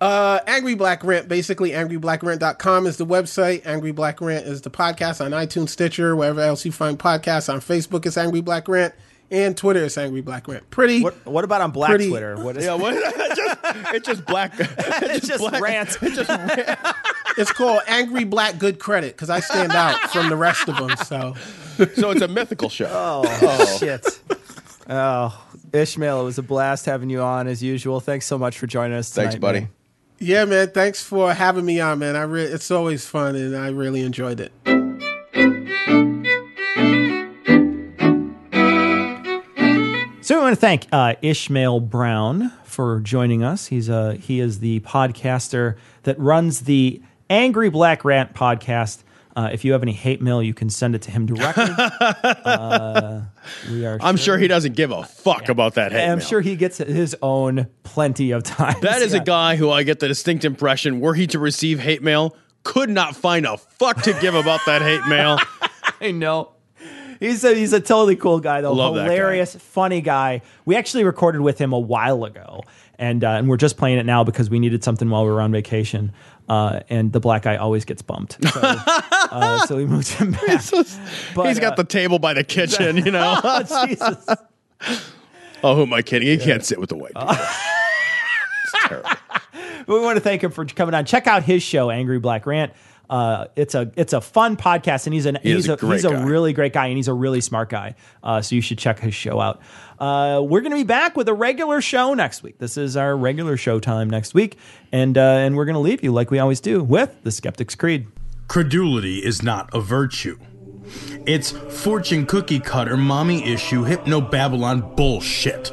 Uh, Angry Black Rant, basically angryblackrant.com is the website. Angry Black Rant is the podcast on iTunes, Stitcher, wherever else you find podcasts. On Facebook, it's Angry Black Rant. And Twitter is Angry Black Rant. Pretty.
What, what about on Black
Pretty-
Twitter? What is
Yeah, what? (laughs) (laughs) just, it's just black.
it's just
black-
rant.
It's just rant.
It's called Angry Black Good Credit because I stand out from the rest of them. So
so it's a mythical show.
Oh, shit. Oh, Ishmael, it was a blast having you on as usual. Thanks so much for joining us tonight.
Thanks, buddy.
man.
Yeah, man. Thanks for having me on, man. I re- it's always fun, and I really enjoyed it.
So we want to thank uh, Ishmael Brown for joining us. He's uh, he is the podcaster that runs the Angry Black Rant podcast. Uh, if you have any hate mail, you can send it to him directly. (laughs) uh, we are.
I'm sure he doesn't give a fuck about that hate mail.
I'm
mail.
sure he gets his own plenty of times.
That is
Yeah.
a guy who I get the distinct impression, were he to receive hate mail, could not find a fuck to give about that hate mail. (laughs)
I know. He's a he's a totally cool guy though.
Love that guy.
Hilarious, funny guy. We actually recorded with him a while ago, and uh, and we're just playing it now because we needed something while we were on vacation. Uh, and the black guy always gets bumped, so, (laughs) uh, so we moved him (laughs) back. But,
He's got
uh,
the table by the kitchen, you know. (laughs)
oh, Jesus.
oh, who am I kidding? He can't sit with the white people.
we want to thank him for coming on. Check out his show, Angry Black Rant. Uh, it's a it's a fun podcast, and he's an
He
he's
a
a,
great
he's a really great guy, and he's a really smart guy. Uh, so you should check his show out. Uh, we're going to be back with a regular show next week. This is our regular show time next week, and uh, and we're going to leave you like we always do with the Skeptic's Creed.
Credulity is not a virtue. It's fortune cookie cutter, mommy issue, hypno Babylon bullshit.